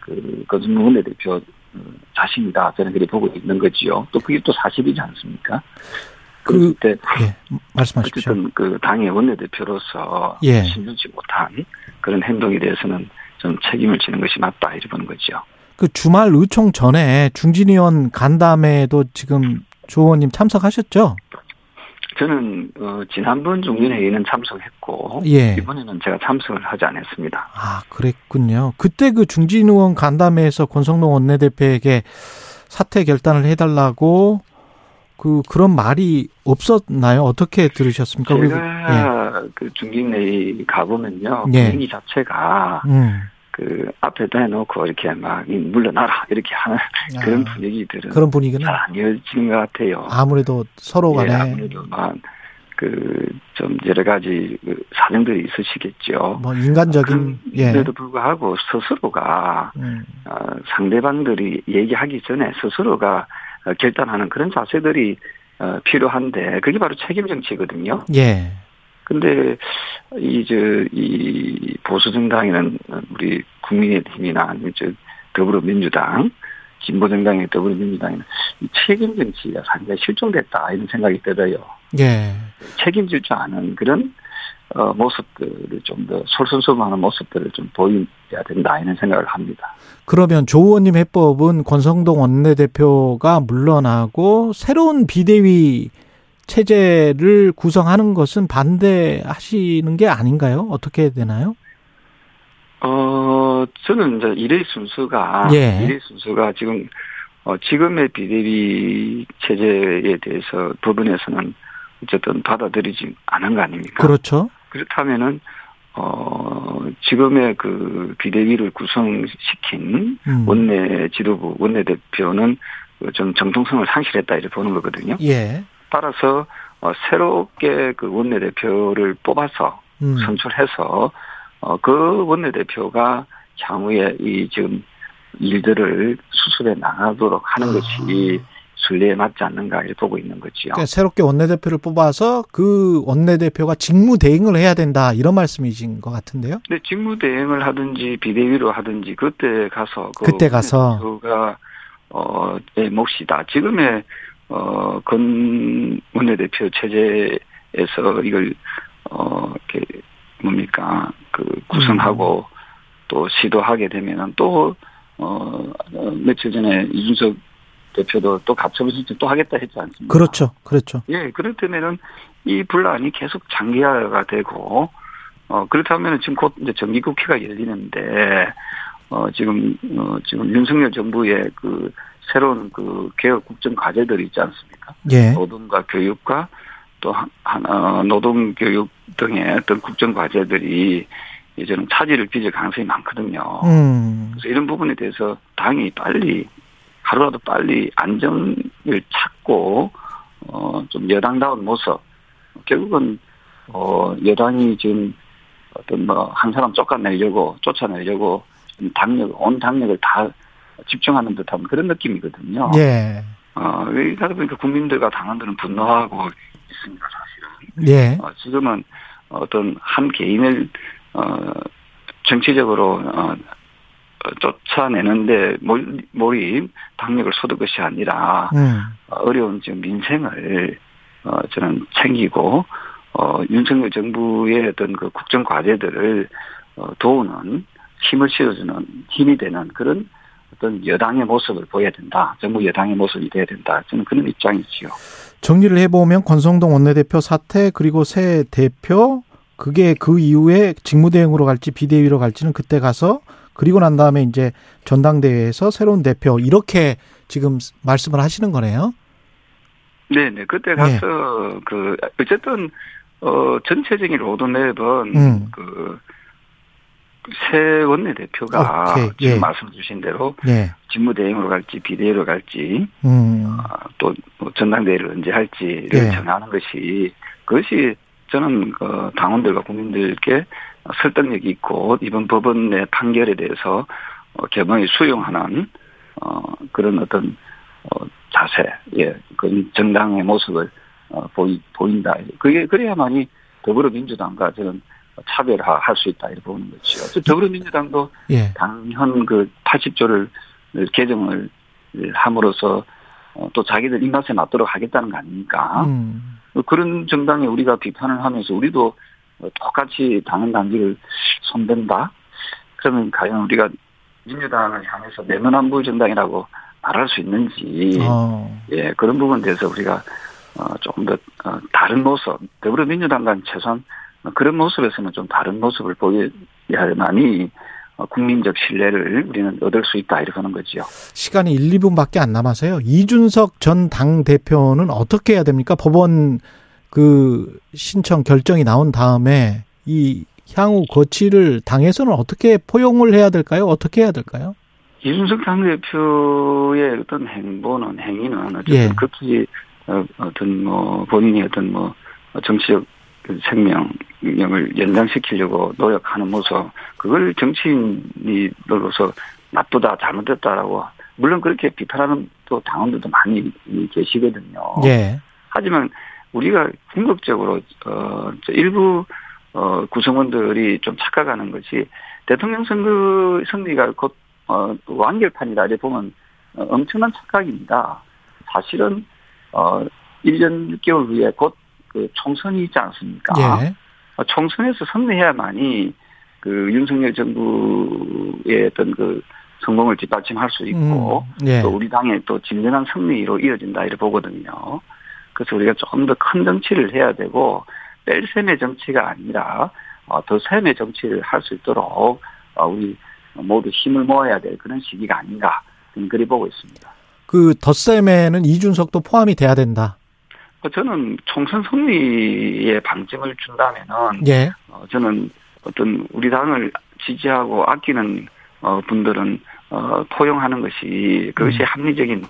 그 거준무 원내대표 어, 자신이다 저는 그렇게 보고 있는 거지요. 또 그게 또 사실이지 않습니까? 그, 때 예, 말씀하십시오. 어쨌든 그 당의 원내대표로서 예. 신중치 못한 그런 행동에 대해서는 좀 책임을 지는 것이 맞다 이렇게 보는 거죠. 그 주말 의총 전에 중진 의원 간담회도 지금 조 의원님 참석하셨죠? 저는 어, 지난번 중진회의는 참석했고 예. 이번에는 제가 참석을 하지 않았습니다. 아 그랬군요. 그때 그 중진 의원 간담회에서 권성동 원내대표에게 사퇴 결단을 해달라고 그 그런 말이 없었나요? 어떻게 들으셨습니까? 제가 예. 그 중진회의 가보면요 예. 분위기 자체가 음. 그 앞에다 해놓고 이렇게 막 물러나라 이렇게 하는 아, 그런 분위기들은 그런 분위기는 잘안 이어지는 것 같아요. 아무래도 서로 간에 예, 아무래도 막그좀 여러 가지 그 사정들이 있으시겠죠. 뭐 인간적인 그래도 예. 불구하고 스스로가 음. 어, 상대방들이 얘기하기 전에 스스로가 결단하는 그런 자세들이 어, 필요한데 그게 바로 책임 정치거든요. 예. 근데 이저이 보수 정당에는 우리 국민의힘이나 저 더불어민주당 진보 정당의 더불어민주당에는 이 책임 정치가 상당히 실종됐다 이런 생각이 들어요. 예. 책임질 줄 아는 그런 어, 모습들을 좀 더 솔선수범하는 모습들을 좀 보여야 된다 이런 생각을 합니다. 그러면 조 의원님 해법은 권성동 원내대표가 물러나고 새로운 비대위 체제를 구성하는 것은 반대하시는 게 아닌가요? 어떻게 되나요? 어, 저는 이제 일의 순서가, 예. 일의 순서가 지금, 어, 지금의 비대위 체제에 대해서 법원에서는 어쨌든 받아들이지 않은 거 아닙니까? 그렇죠. 그렇다면은, 어, 지금의 그 비대위를 구성시킨 음. 원내 지도부, 원내 대표는 좀 정통성을 상실했다 이렇게 보는 거거든요. 예. 따라서 어, 새롭게 그 원내대표를 뽑아서 음. 선출해서 어, 그 원내대표가 향후에 이 지금 일들을 수습해 나가도록 하는 아. 것이 순리에 맞지 않는가 이렇게 보고 있는 거지요. 그러니까 새롭게 원내대표를 뽑아서 그 원내대표가 직무 대행을 해야 된다 이런 말씀이신 것 같은데요. 네, 직무 대행을 하든지 비대위로 하든지 그때 가서 그 그때 가서 그가 어내 몫이다. 지금의 어, 건 원내대표 체제에서 이걸, 어, 이렇게, 뭡니까, 그, 구성하고 음. 또 시도하게 되면은 또, 어, 며칠 전에 이준석 대표도 또 가처분 신청 또 하겠다 했지 않습니까? 그렇죠. 그렇죠. 예, 그렇다면은 이 분란이 계속 장기화가 되고, 어, 그렇다면은 지금 곧 이제 정기국회가 열리는데, 어, 지금, 어, 지금 윤석열 정부의 그 새로운 그 개혁 국정 과제들이 있지 않습니까? 예. 노동과 교육과 또 하나 어, 노동 교육 등의 어떤 국정 과제들이 이제는 차질을 빚을 가능성이 많거든요. 음. 그래서 이런 부분에 대해서 당이 빨리 하루라도 빨리 안정을 찾고 어 좀 여당다운 모습 결국은 어 여당이 지금 어떤 뭐 한 사람 쫓아내려고 쫓아내려고 당력 온 당력을 다 집중하는 듯한 그런 느낌이거든요. 예. 어, 그러다 보니까 국민들과 당원들은 분노하고 있습니다, 사실은. 예. 어, 지금은 어떤 한 개인을, 어, 정치적으로, 어, 쫓아내는데 몰입, 당력을 쏟을 것이 아니라, 음. 어려운 지금 민생을, 어, 저는 챙기고, 어, 윤석열 정부의 어떤 그 국정 과제들을, 어, 도우는 힘을 실어주는 힘이 되는 그런 어떤 여당의 모습을 보여야 된다. 정부 여당의 모습이 돼야 된다. 저는 그런 입장이지요. 정리를 해보면 권성동 원내대표 사퇴 그리고 새 대표 그게 그 이후에 직무대행으로 갈지 비대위로 갈지는 그때 가서 그리고 난 다음에 이제 전당대회에서 새로운 대표 이렇게 지금 말씀을 하시는 거네요. 네네 그때 네. 가서 네. 그 어쨌든 어 전체적인 로드맵은 음. 그 새 원내대표가 오케이. 지금 예. 말씀 주신 대로 예. 직무대행으로 갈지 비대위로 갈지 음. 어, 또뭐 전당대회를 언제 할지를 예. 정하는 것이 그것이 저는 그 당원들과 국민들께 설득력이 있고 이번 법원의 판결에 대해서 어, 개방이 수용하는 어 그런 어떤 어 자세, 예, 그 정당의 모습을 어 보이 보인다. 그게 그래야만이 더불어민주당과 저는 차별화할 수 있다 이렇게 보는 거죠. 더불어민주당도 예. 당현 그 80조를 개정을 함으로써 어, 또 자기들 입맛에 맞도록 하겠다는 거 아닙니까? 음. 그런 정당에 우리가 비판을 하면서 우리도 똑같이 당헌 단지를 손댄다? 그러면 과연 우리가 민주당을 향해서 내면안부 정당이라고 말할 수 있는지, 어. 예, 그런 부분에 대해서 우리가 어, 조금 더 어, 다른 모습, 더불어민주당과는 최소한 그런 모습에서는 좀 다른 모습을 보여야만이 어, 국민적 신뢰를 우리는 얻을 수 있다 이렇게 하는 거지요. 시간이 1, 2분밖에 안 남아서요. 이준석 전 당 대표는 어떻게 해야 됩니까? 법원 그 신청 결정이 나온 다음에 이 향후 거취를 당에서는 어떻게 포용을 해야 될까요? 어떻게 해야 될까요? 이준석 당대표의 어떤 행보는 행위는 어쨌든 예. 급히 어, 어떤 뭐 본인이 어떤 뭐 정치적 생명을 연장시키려고 노력하는 모습 그걸 정치인으로서 나쁘다 잘못됐다라고 물론 그렇게 비판하는 또 당원들도 많이 계시거든요. 예. 하지만 우리가 궁극적으로 어 일부 어 구성원들이 좀 착각하는 것이 대통령 선거 승리가 곧 어 완결판이다 이렇게 보면 어, 엄청난 착각입니다. 사실은 어 1년 6개월 후에 곧 그 총선이 있지 않습니까? 예. 어, 총선에서 승리해야만이 그 윤석열 정부의 어떤 그 성공을 뒷받침할 수 있고 음, 예. 또 우리 당의 또 진정한 승리로 이어진다 이렇게 보거든요. 그래서 우리가 조금 더 큰 정치를 해야 되고 뺄셈의 정치가 아니라 어, 더 셈의 정치를 할 수 있도록 어, 우리 모두 힘을 모아야 될 그런 시기가 아닌가 그리 보고 있습니다. 그 덧셈에는 이준석도 포함이 돼야 된다. 어, 저는 총선 승리에 방점을 준다면은 예. 저는 어떤 우리 당을 지지하고 아끼는 분들은 포용하는 것이 그것이 음. 합리적인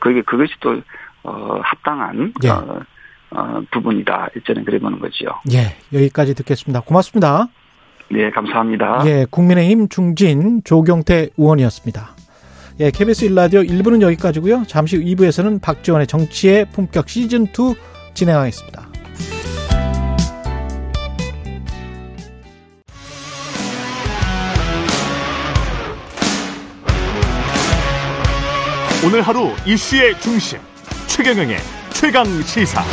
그게 그것이 또 어, 합당한 예. 어, 어, 부분이다. 저는 그래 보는 거지요. 예, 여기까지 듣겠습니다. 고맙습니다. 네, 감사합니다. 예, 국민의힘 중진 조경태 의원이었습니다. 예, KBS 일라디오 1부는 여기까지고요. 잠시 후 2부에서는 박지원의 정치의 품격 시즌 2 진행하겠습니다. 오늘 하루 이슈의 중심 최경영의 최강 시사.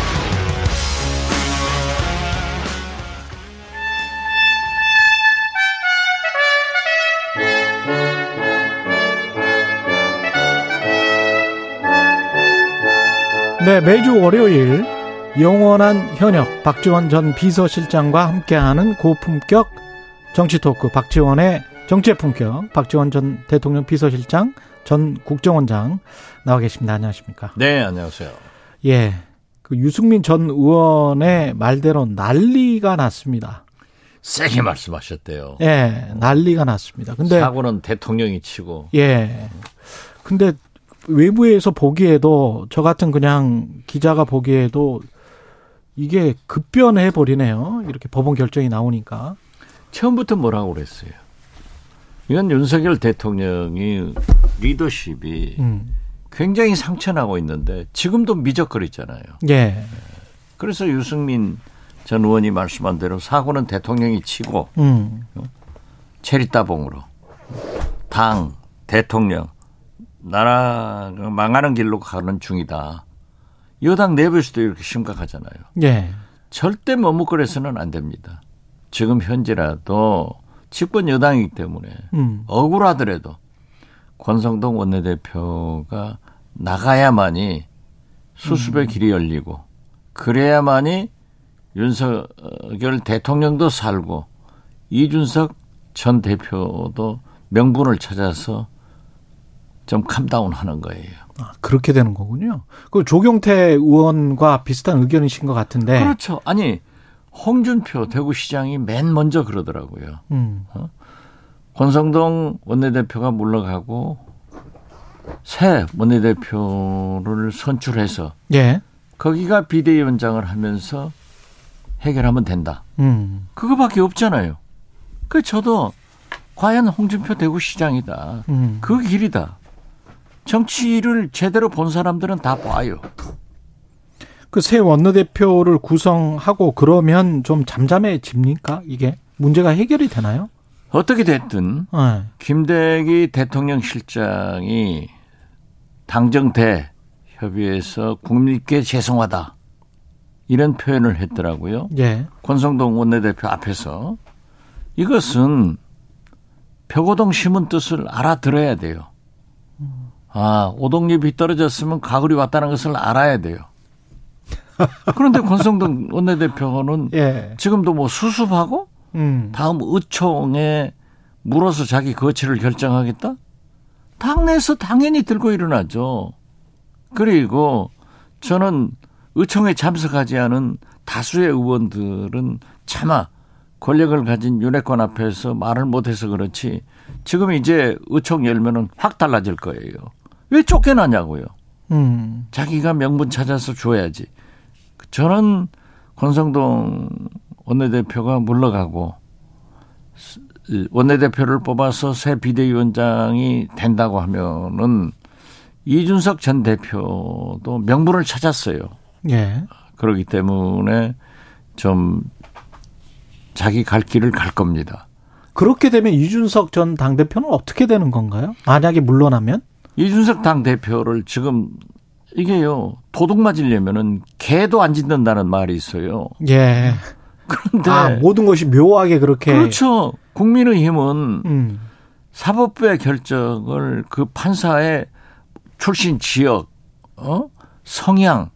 네, 매주 월요일 영원한 현역 박지원 전 비서실장과 함께하는 고품격 정치 토크 박지원의 정치의 품격 박지원 전 대통령 비서실장 전 국정원장 나와 계십니다. 안녕하십니까? 네, 안녕하세요. 예. 그 유승민 전 의원의 말대로 난리가 났습니다. 세게 말씀하셨대요. 예, 난리가 났습니다. 근데 사고는 대통령이 치고. 예. 근데 외부에서 보기에도 저 같은 그냥 기자가 보기에도 이게 급변해 버리네요. 이렇게 법원 결정이 나오니까. 처음부터 뭐라고 그랬어요? 이건 윤석열 대통령이 리더십이 음. 굉장히 상처나고 있는데 지금도 미적거리잖아요. 예. 그래서 유승민 전 의원이 말씀한 대로 사고는 대통령이 치고 음. 어? 체리따봉으로 당 대통령 나라 망하는 길로 가는 중이다. 여당 내부에서도 이렇게 심각하잖아요. 예. 절대 머뭇거려서는 안 됩니다. 지금 현재라도 집권 여당이기 때문에 음. 억울하더라도 권성동 원내대표가 나가야만이 수습의 음. 길이 열리고 그래야만이 윤석열 대통령도 살고 이준석 전 대표도 명분을 찾아서 좀 캄다운 하는 거예요. 아, 그렇게 되는 거군요. 그 조경태 의원과 비슷한 의견이신 것 같은데. 그렇죠. 아니, 홍준표 대구시장이 맨 먼저 그러더라고요. 음. 어? 권성동 원내대표가 물러가고 새 원내대표를 선출해서 예. 거기가 비대위원장을 하면서 해결하면 된다. 음. 그거밖에 없잖아요. 그 저도 과연 홍준표 대구시장이다. 음. 그 길이다. 정치를 제대로 본 사람들은 다 봐요. 그 새 원내대표를 구성하고 그러면 좀 잠잠해집니까? 이게 문제가 해결이 되나요? 어떻게 됐든 네. 김대기 대통령 실장이 당정대 협의에서 국민께 죄송하다 이런 표현을 했더라고요. 예. 권성동 원내대표 앞에서 이것은 벽오동 심은 뜻을 알아들어야 돼요. 아, 오동잎이 떨어졌으면 가글이 왔다는 것을 알아야 돼요. 그런데 권성동 *laughs* 원내대표는 예. 지금도 뭐 수습하고 음. 다음 의총에 물어서 자기 거취를 결정하겠다? 당내에서 당연히 들고 일어나죠. 그리고 저는 의총에 참석하지 않은 다수의 의원들은 차마 권력을 가진 윤핵관 앞에서 말을 못해서 그렇지 지금 이제 의총 열면은 확 달라질 거예요. 왜 쫓겨나냐고요. 음. 자기가 명분 찾아서 줘야지. 저는 권성동 원내대표가 물러가고 원내대표를 뽑아서 새 비대위원장이 된다고 하면은 이준석 전 대표도 명분을 찾았어요. 예. 그렇기 때문에 좀 자기 갈 길을 갈 겁니다. 그렇게 되면 이준석 전 당대표는 어떻게 되는 건가요? 만약에 물러나면? 이준석 당 대표를 지금 이게요, 도둑 맞으려면은 개도 안 짖는다는 말이 있어요. 예. 그런데. 아, 모든 것이 묘하게 그렇게. 그렇죠. 국민의힘은 음. 사법부의 결정을 그 판사의 출신 지역, 어? 성향,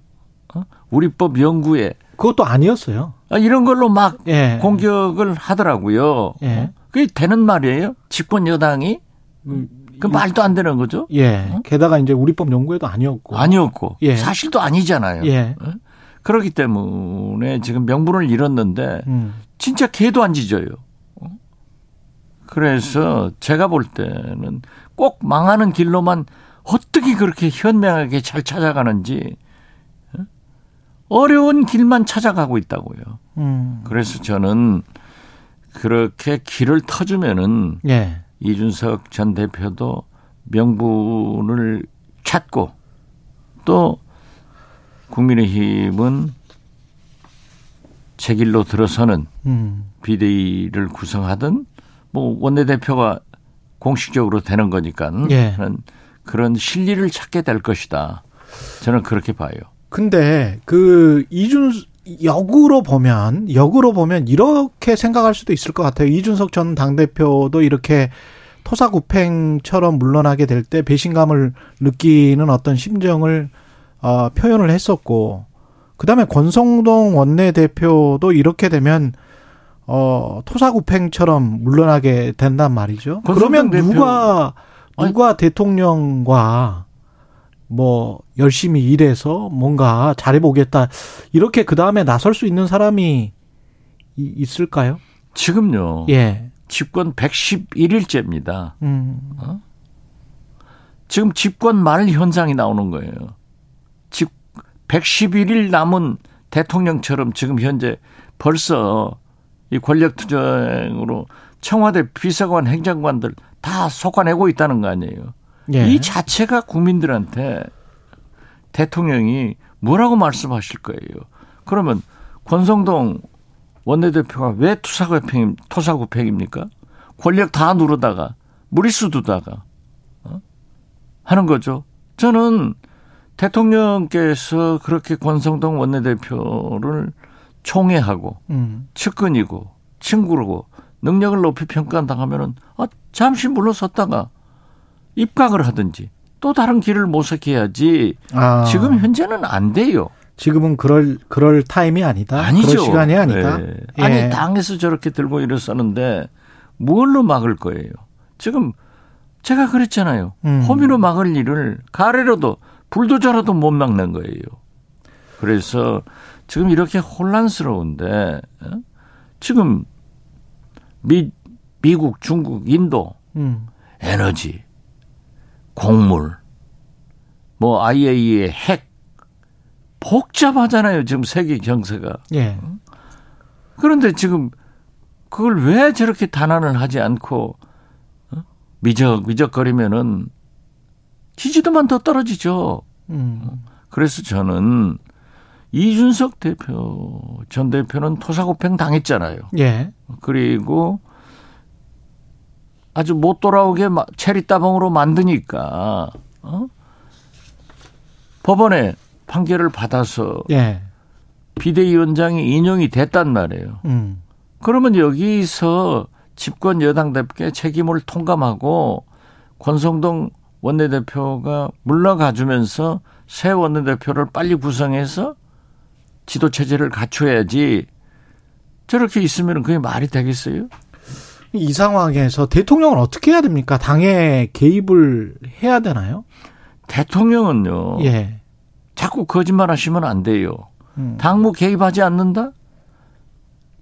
어? 우리법 연구에. 그것도 아니었어요. 아, 이런 걸로 막 예. 공격을 하더라고요. 예. 어? 그게 되는 말이에요? 집권 여당이? 음, 그 말도 안 되는 거죠. 예. 어? 게다가 이제 우리법 연구에도 아니었고. 아니었고. 예. 사실도 아니잖아요. 예. 어? 그렇기 때문에 지금 명분을 잃었는데 음. 진짜 개도 안 짖어요. 어? 그래서 제가 볼 때는 꼭 망하는 길로만 어떻게 그렇게 현명하게 잘 찾아가는지 어? 어려운 길만 찾아가고 있다고요. 음. 그래서 저는 그렇게 길을 터주면은 예. 이준석 전 대표도 명분을 찾고 또 국민의힘은 제 길로 들어서는 음. 비대위를 구성하든 뭐 원내대표가 공식적으로 되는 거니까 예. 그런 실리를 찾게 될 것이다. 저는 그렇게 봐요. 근데 그 이준 역으로 보면 역으로 보면 이렇게 생각할 수도 있을 것 같아요. 이준석 전 당대표도 이렇게 토사구팽처럼 물러나게 될 때 배신감을 느끼는 어떤 심정을 어, 표현을 했었고 그다음에 권성동 원내대표도 이렇게 되면 어, 토사구팽처럼 물러나게 된단 말이죠. 그러면 누가 누가 아니. 대통령과 뭐 열심히 일해서 뭔가 잘해보겠다 이렇게 그 다음에 나설 수 있는 사람이 있을까요? 지금요. 예. 집권 111일째입니다. 음. 어? 지금 집권 말 현상이 나오는 거예요. 집 111일 남은 대통령처럼 지금 현재 벌써 이 권력 투쟁으로 청와대 비서관 행정관들 다 속아내고 있다는 거 아니에요. 예. 이 자체가 국민들한테 대통령이 뭐라고 말씀하실 거예요. 그러면 권성동 원내대표가 왜 투사구팽, 토사구팽입니까? 권력 다 누르다가 무리수 두다가 어? 하는 거죠. 저는 대통령께서 그렇게 권성동 원내대표를 총애하고 음. 측근이고 친구고 능력을 높이 평가당하면은 아, 잠시 물러섰다가 입각을 하든지 또 다른 길을 모색해야지 아. 지금 현재는 안 돼요. 지금은 그럴 그럴 타임이 아니다. 아니죠. 시간이 아니다. 네. 예. 아니 당에서 저렇게 들고 일어서는데 뭘로 막을 거예요? 지금 제가 그랬잖아요. 음. 호미로 막을 일을 가래로도 불도저라도 못 막는 거예요. 그래서 지금 이렇게 혼란스러운데 어? 지금 미 미국, 중국, 인도 음. 에너지, 곡물, 뭐 IAEA 핵 복잡하잖아요. 지금 세계 경세가. 예. 그런데 지금 그걸 왜 저렇게 단안을 하지 않고 어? 미적 미적거리면은 지지도만 더 떨어지죠. 음. 그래서 저는 이준석 대표 전 대표는 토사구팽 당했잖아요. 예. 그리고 아주 못 돌아오게 체리 따봉으로 만드니까 어? 법원에 판결을 받아서 예. 비대위원장이 인용이 됐단 말이에요. 음. 그러면 여기서 집권 여당답게 책임을 통감하고 권성동 원내대표가 물러가주면서 새 원내대표를 빨리 구성해서 지도 체제를 갖춰야지 저렇게 있으면 그게 말이 되겠어요? 이 상황에서 대통령은 어떻게 해야 됩니까? 당에 개입을 해야 되나요? 대통령은요. 예. 자꾸 거짓말 하시면 안 돼요. 음. 당무 개입하지 않는다?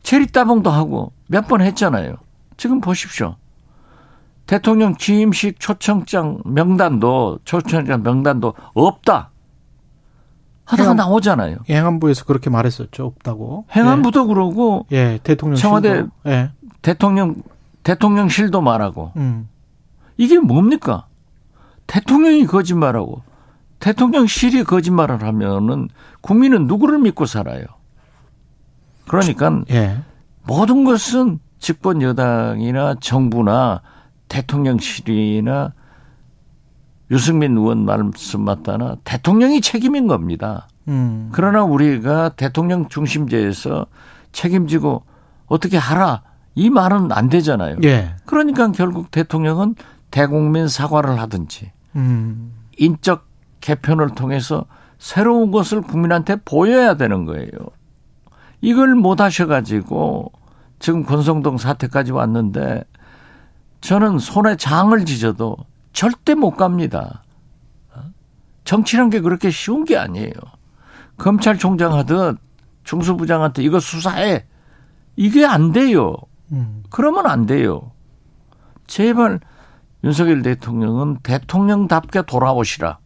체리 따봉도 하고 몇 번 했잖아요. 지금 보십시오. 대통령 취임식 초청장 명단도 초청장 명단도 없다. 하다가 행안, 나오잖아요. 행안부에서 그렇게 말했었죠. 없다고. 행안부도 예. 그러고 예, 대통령 청와대 예. 대통령 대통령실도 말하고. 음. 이게 뭡니까? 대통령이 거짓말하고 대통령실이 거짓말을 하면은 국민은 누구를 믿고 살아요? 그러니까 예. 모든 것은 집권 여당이나 정부나 대통령실이나 유승민 의원 말씀 맞다나 대통령이 책임인 겁니다. 음. 그러나 우리가 대통령 중심제에서 책임지고 어떻게 하라 이 말은 안 되잖아요. 예. 그러니까 결국 대통령은 대국민 사과를 하든지 음. 인적 개편을 통해서 새로운 것을 국민한테 보여야 되는 거예요. 이걸 못 하셔가지고 지금 권성동 사태까지 왔는데 저는 손에 장을 지져도 절대 못 갑니다. 정치란 게 그렇게 쉬운 게 아니에요. 검찰총장 하듯 중수부장한테 이거 수사해. 이게 안 돼요. 그러면 안 돼요. 제발 윤석열 대통령은 대통령답게 돌아오시라.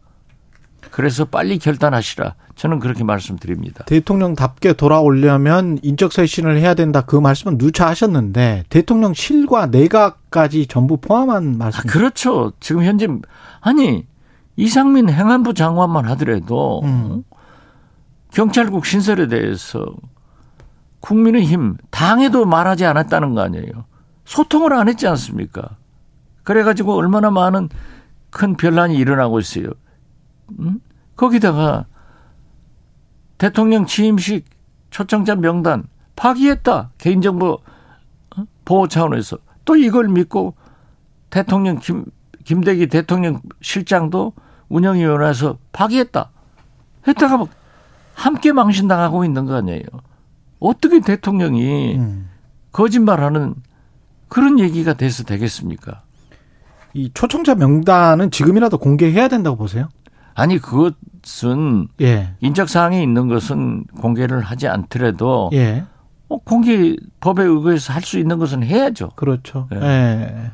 그래서 빨리 결단하시라. 저는 그렇게 말씀드립니다. 대통령답게 돌아오려면 인적 쇄신을 해야 된다. 그 말씀은 누차 하셨는데 대통령실과 내각까지 전부 포함한 말씀. 아, 그렇죠. 지금 현재 아니 이상민 행안부 장관만 하더라도 음. 경찰국 신설에 대해서 국민의힘 당에도 말하지 않았다는 거 아니에요. 소통을 안 했지 않습니까? 그래가지고 얼마나 많은 큰 변란이 일어나고 있어요. 음? 거기다가 대통령 취임식 초청자 명단 파기했다. 개인정보 어? 보호 차원에서. 또 이걸 믿고 대통령 김, 김대기 대통령 실장도 운영위원회에서 파기했다. 했다가 막 함께 망신당하고 있는 거 아니에요. 어떻게 대통령이 음. 거짓말하는 그런 얘기가 돼서 되겠습니까? 이 초청자 명단은 지금이라도 공개해야 된다고 보세요? 아니 그것은 예. 인적 사항이 있는 것은 공개를 하지 않더라도 예. 뭐 공개 법에 의거해서 할 수 있는 것은 해야죠. 그렇죠. 예. 예.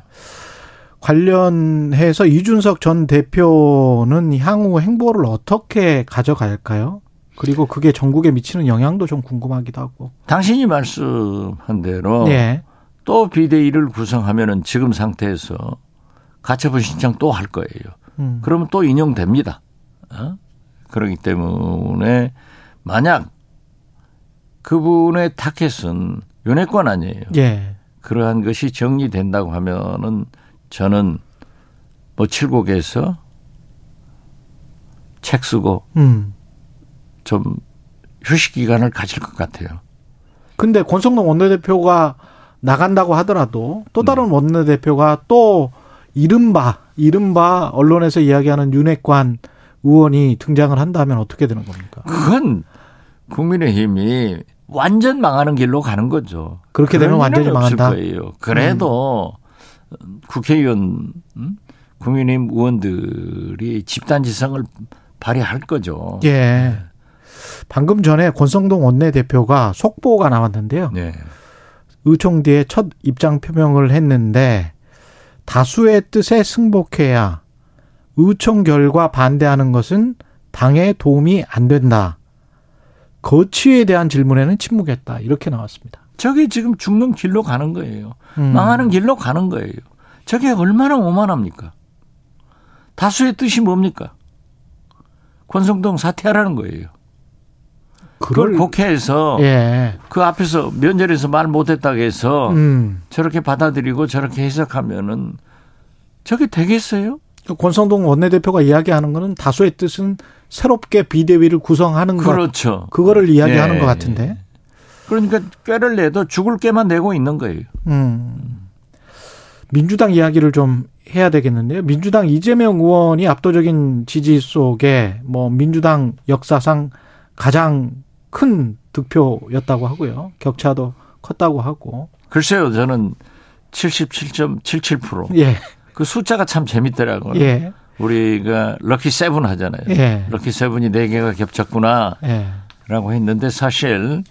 관련해서 이준석 전 대표는 향후 행보를 어떻게 가져갈까요? 그리고 그게 전국에 미치는 영향도 좀 궁금하기도 하고. 당신이 말씀한 대로 예. 또 비대위를 구성하면은 지금 상태에서 가처분 신청 또 할 거예요. 음. 그러면 또 인용됩니다. 어? 그러기 때문에 만약 그분의 타켓은 윤회권 아니에요. 예. 그러한 것이 정리된다고 하면은 저는 뭐 칠곡에서 책 쓰고 음. 좀 휴식 기간을 가질 것 같아요. 근데 권성동 원내대표가 나간다고 하더라도 또 다른 음. 원내대표가 또 이른바 이른바 언론에서 이야기하는 윤핵관 의원이 등장을 한다면 어떻게 되는 겁니까? 그건 국민의힘이 완전 망하는 길로 가는 거죠. 그렇게 되면 완전히 망한다. 거예요. 그래도 음. 국회의원, 음? 국민의힘 의원들이 집단지성을 발휘할 거죠. 예. 방금 전에 권성동 원내대표가 속보가 나왔는데요. 네. 의총뒤에 첫 입장 표명을 했는데 다수의 뜻에 승복해야 의총 결과 반대하는 것은 당에 도움이 안 된다. 거취에 대한 질문에는 침묵했다. 이렇게 나왔습니다. 저게 지금 죽는 길로 가는 거예요. 음. 망하는 길로 가는 거예요. 저게 얼마나 오만합니까? 다수의 뜻이 뭡니까? 권성동 사퇴하라는 거예요. 그걸 국회에서 예. 그 앞에서 면전에서 말 못했다고 해서 음. 저렇게 받아들이고 저렇게 해석하면은 저게 되겠어요? 권성동 원내대표가 이야기하는 거는 다수의 뜻은 새롭게 비대위를 구성하는 그렇죠. 것. 그거를 이야기하는 네. 것 같은데. 그러니까 꾀를 내도 죽을 꾀만 내고 있는 거예요. 음. 민주당 이야기를 좀 해야 되겠는데요. 민주당 이재명 의원이 압도적인 지지 속에 뭐 민주당 역사상 가장 큰 득표였다고 하고요. 격차도 컸다고 하고. 글쎄요, 저는 77.77%. 예. 그 숫자가 참 재밌더라고요. 예. 우리가 럭키 세븐 하잖아요. 예. 럭키 세븐이 4개가 겹쳤구나. 예. 라고 했는데 사실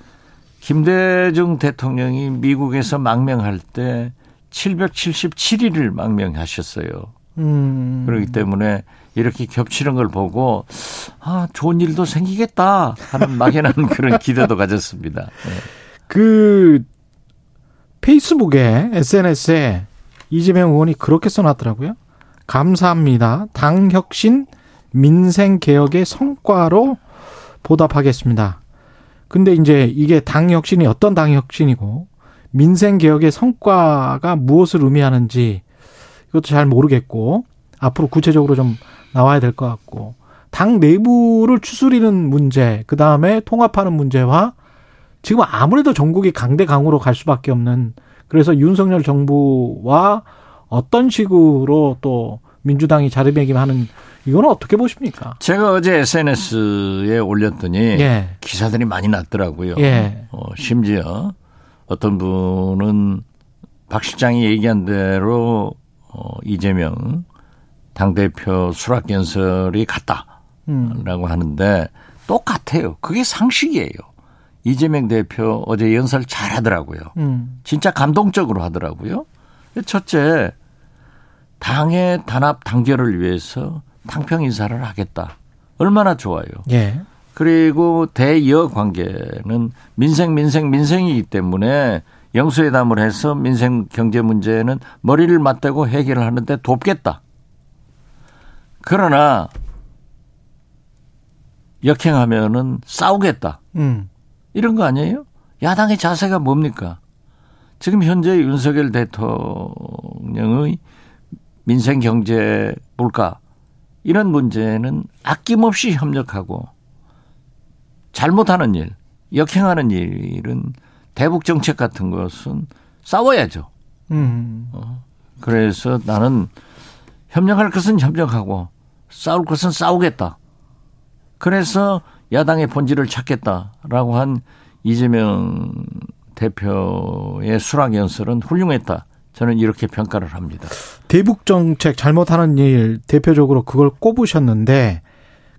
김대중 대통령이 미국에서 망명할 때 777일을 망명하셨어요. 음. 그렇기 때문에 이렇게 겹치는 걸 보고 아 좋은 일도 생기겠다 하는 막연한 *laughs* 그런 기대도 가졌습니다. 네. 그 페이스북에 SNS에 이재명 의원이 그렇게 써놨더라고요. 감사합니다. 당 혁신 민생 개혁의 성과로 보답하겠습니다. 근데 이제 이게 당 혁신이 어떤 당 혁신이고 민생 개혁의 성과가 무엇을 의미하는지 이것도 잘 모르겠고 앞으로 구체적으로 좀 나와야 될 것 같고 당 내부를 추스리는 문제 그 다음에 통합하는 문제와 지금 아무래도 전국이 강대 강으로 갈 수밖에 없는 그래서 윤석열 정부와 어떤 식으로 또 민주당이 자리매김하는 이거는 어떻게 보십니까? 제가 어제 SNS에 올렸더니 예. 기사들이 많이 났더라고요. 예. 어, 심지어 어떤 분은 박 실장이 얘기한 대로 어, 이재명 당대표 수락연설이 같다라고 음. 하는데 똑같아요. 그게 상식이에요. 이재명 대표 어제 연설 잘 하더라고요. 음. 진짜 감동적으로 하더라고요. 첫째, 당의 단합 단결을 위해서 당평 인사를 하겠다. 얼마나 좋아요. 예. 그리고 대여 관계는 민생 민생 민생이기 때문에 영수회담을 해서 민생 경제 문제는 머리를 맞대고 해결을 하는데 돕겠다. 그러나 역행하면은 싸우겠다. 음. 이런 거 아니에요? 야당의 자세가 뭡니까? 지금 현재 윤석열 대통령의 민생 경제 물가 이런 문제는 아낌없이 협력하고 잘못하는 일, 역행하는 일은 대북 정책 같은 것은 싸워야죠. 음. 어. 그래서 나는 협력할 것은 협력하고 싸울 것은 싸우겠다. 그래서 야당의 본질을 찾겠다라고 한 이재명 대표의 수락 연설은 훌륭했다. 저는 이렇게 평가를 합니다. 대북 정책 잘못하는 일 대표적으로 그걸 꼽으셨는데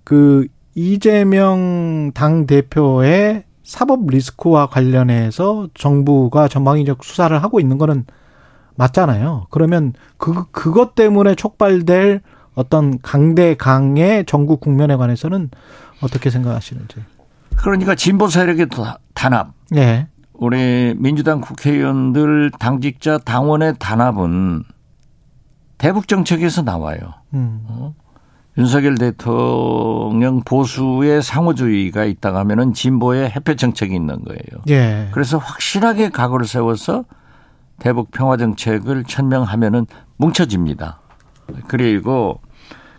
그 이재명 당 대표의 사법 리스크와 관련해서 정부가 전방위적 수사를 하고 있는 거는 맞잖아요. 그러면 그 그것 때문에 촉발될 어떤 강대강의 전국 국면에 관해서는 어떻게 생각하시는지. 그러니까 진보 세력의 단합. 네. 우리 민주당 국회의원들 당직자 당원의 단합은 대북 정책에서 나와요. 음. 어? 윤석열 대통령 보수의 상호주의가 있다가 하면은 진보의 해표 정책이 있는 거예요. 예. 그래서 확실하게 각오를 세워서 대북 평화 정책을 천명하면은 뭉쳐집니다. 그리고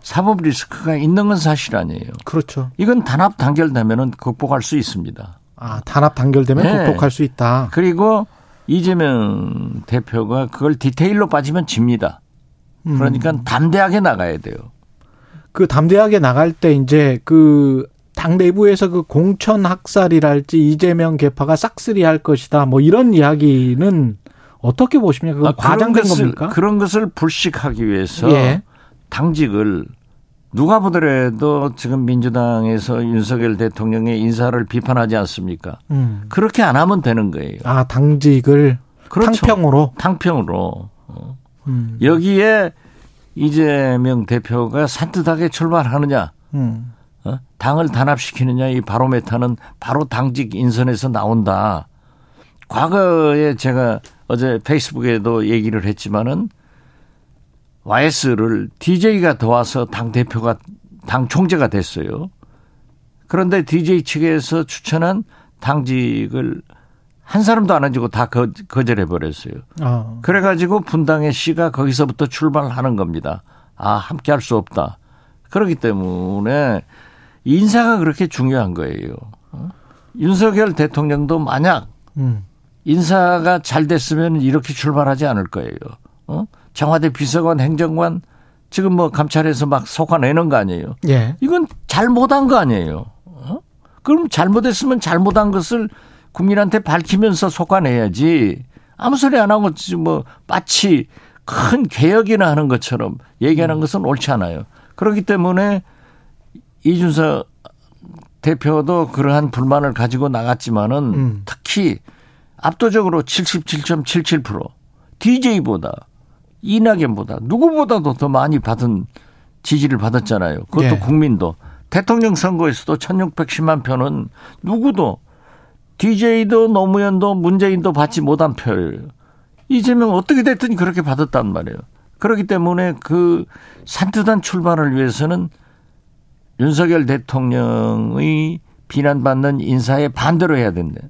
사법 리스크가 있는 건 사실 아니에요. 그렇죠. 이건 단합 단결되면은 극복할 수 있습니다. 아, 단합 단결되면 네. 극복할 수 있다. 그리고 이재명 대표가 그걸 디테일로 빠지면 집니다. 그러니까 음. 담대하게 나가야 돼요. 그 담대하게 나갈 때 이제 그 당 내부에서 그 공천 학살이랄지 이재명 개파가 싹쓸이 할 것이다. 뭐 이런 이야기는 어떻게 보십니까? 아, 과장된 것을, 겁니까? 그런 것을 불식하기 위해서 예. 당직을 누가 보더라도 지금 민주당에서 윤석열 대통령의 인사를 비판하지 않습니까? 음. 그렇게 안 하면 되는 거예요. 아 당직을 그렇죠. 탕평으로 탕평으로 음. 여기에 이재명 대표가 산뜻하게 출발하느냐, 음. 어? 당을 단합시키느냐 이 바로메타는 바로 당직 인선에서 나온다. 과거에 제가 어제 페이스북에도 얘기를 했지만은 YS를 DJ가 도와서 당 대표가 당 총재가 됐어요. 그런데 DJ 측에서 추천한 당직을 한 사람도 안 해주고 다 거, 절해 버렸어요. 아. 그래가지고 분당의 씨가 거기서부터 출발하는 겁니다. 아 함께 할 수 없다. 그렇기 때문에 인사가 그렇게 중요한 거예요. 어? 윤석열 대통령도 만약 음. 인사가 잘 됐으면 이렇게 출발하지 않을 거예요. 어? 청와대 비서관, 행정관 지금 뭐 감찰해서 막 속아내는 거 아니에요. 예. 이건 잘못한 거 아니에요. 어? 그럼 잘못했으면 잘못한 것을 국민한테 밝히면서 속아내야지. 아무 소리 안 하고 뭐 마치 큰 개혁이나 하는 것처럼 얘기하는 음. 것은 옳지 않아요. 그렇기 때문에 이준석 대표도 그러한 불만을 가지고 나갔지만은 음. 특히 압도적으로 77.77% DJ보다 이낙연보다 누구보다도 더 많이 받은 지지를 받았잖아요. 그것도 예. 국민도 대통령 선거에서도 1610만 표는 누구도 DJ도 노무현도 문재인도 받지 못한 표예요. 이재명 어떻게 됐든 그렇게 받았단 말이에요. 그렇기 때문에 그 산뜻한 출발을 위해서는 윤석열 대통령의 비난받는 인사에 반대로 해야 된다.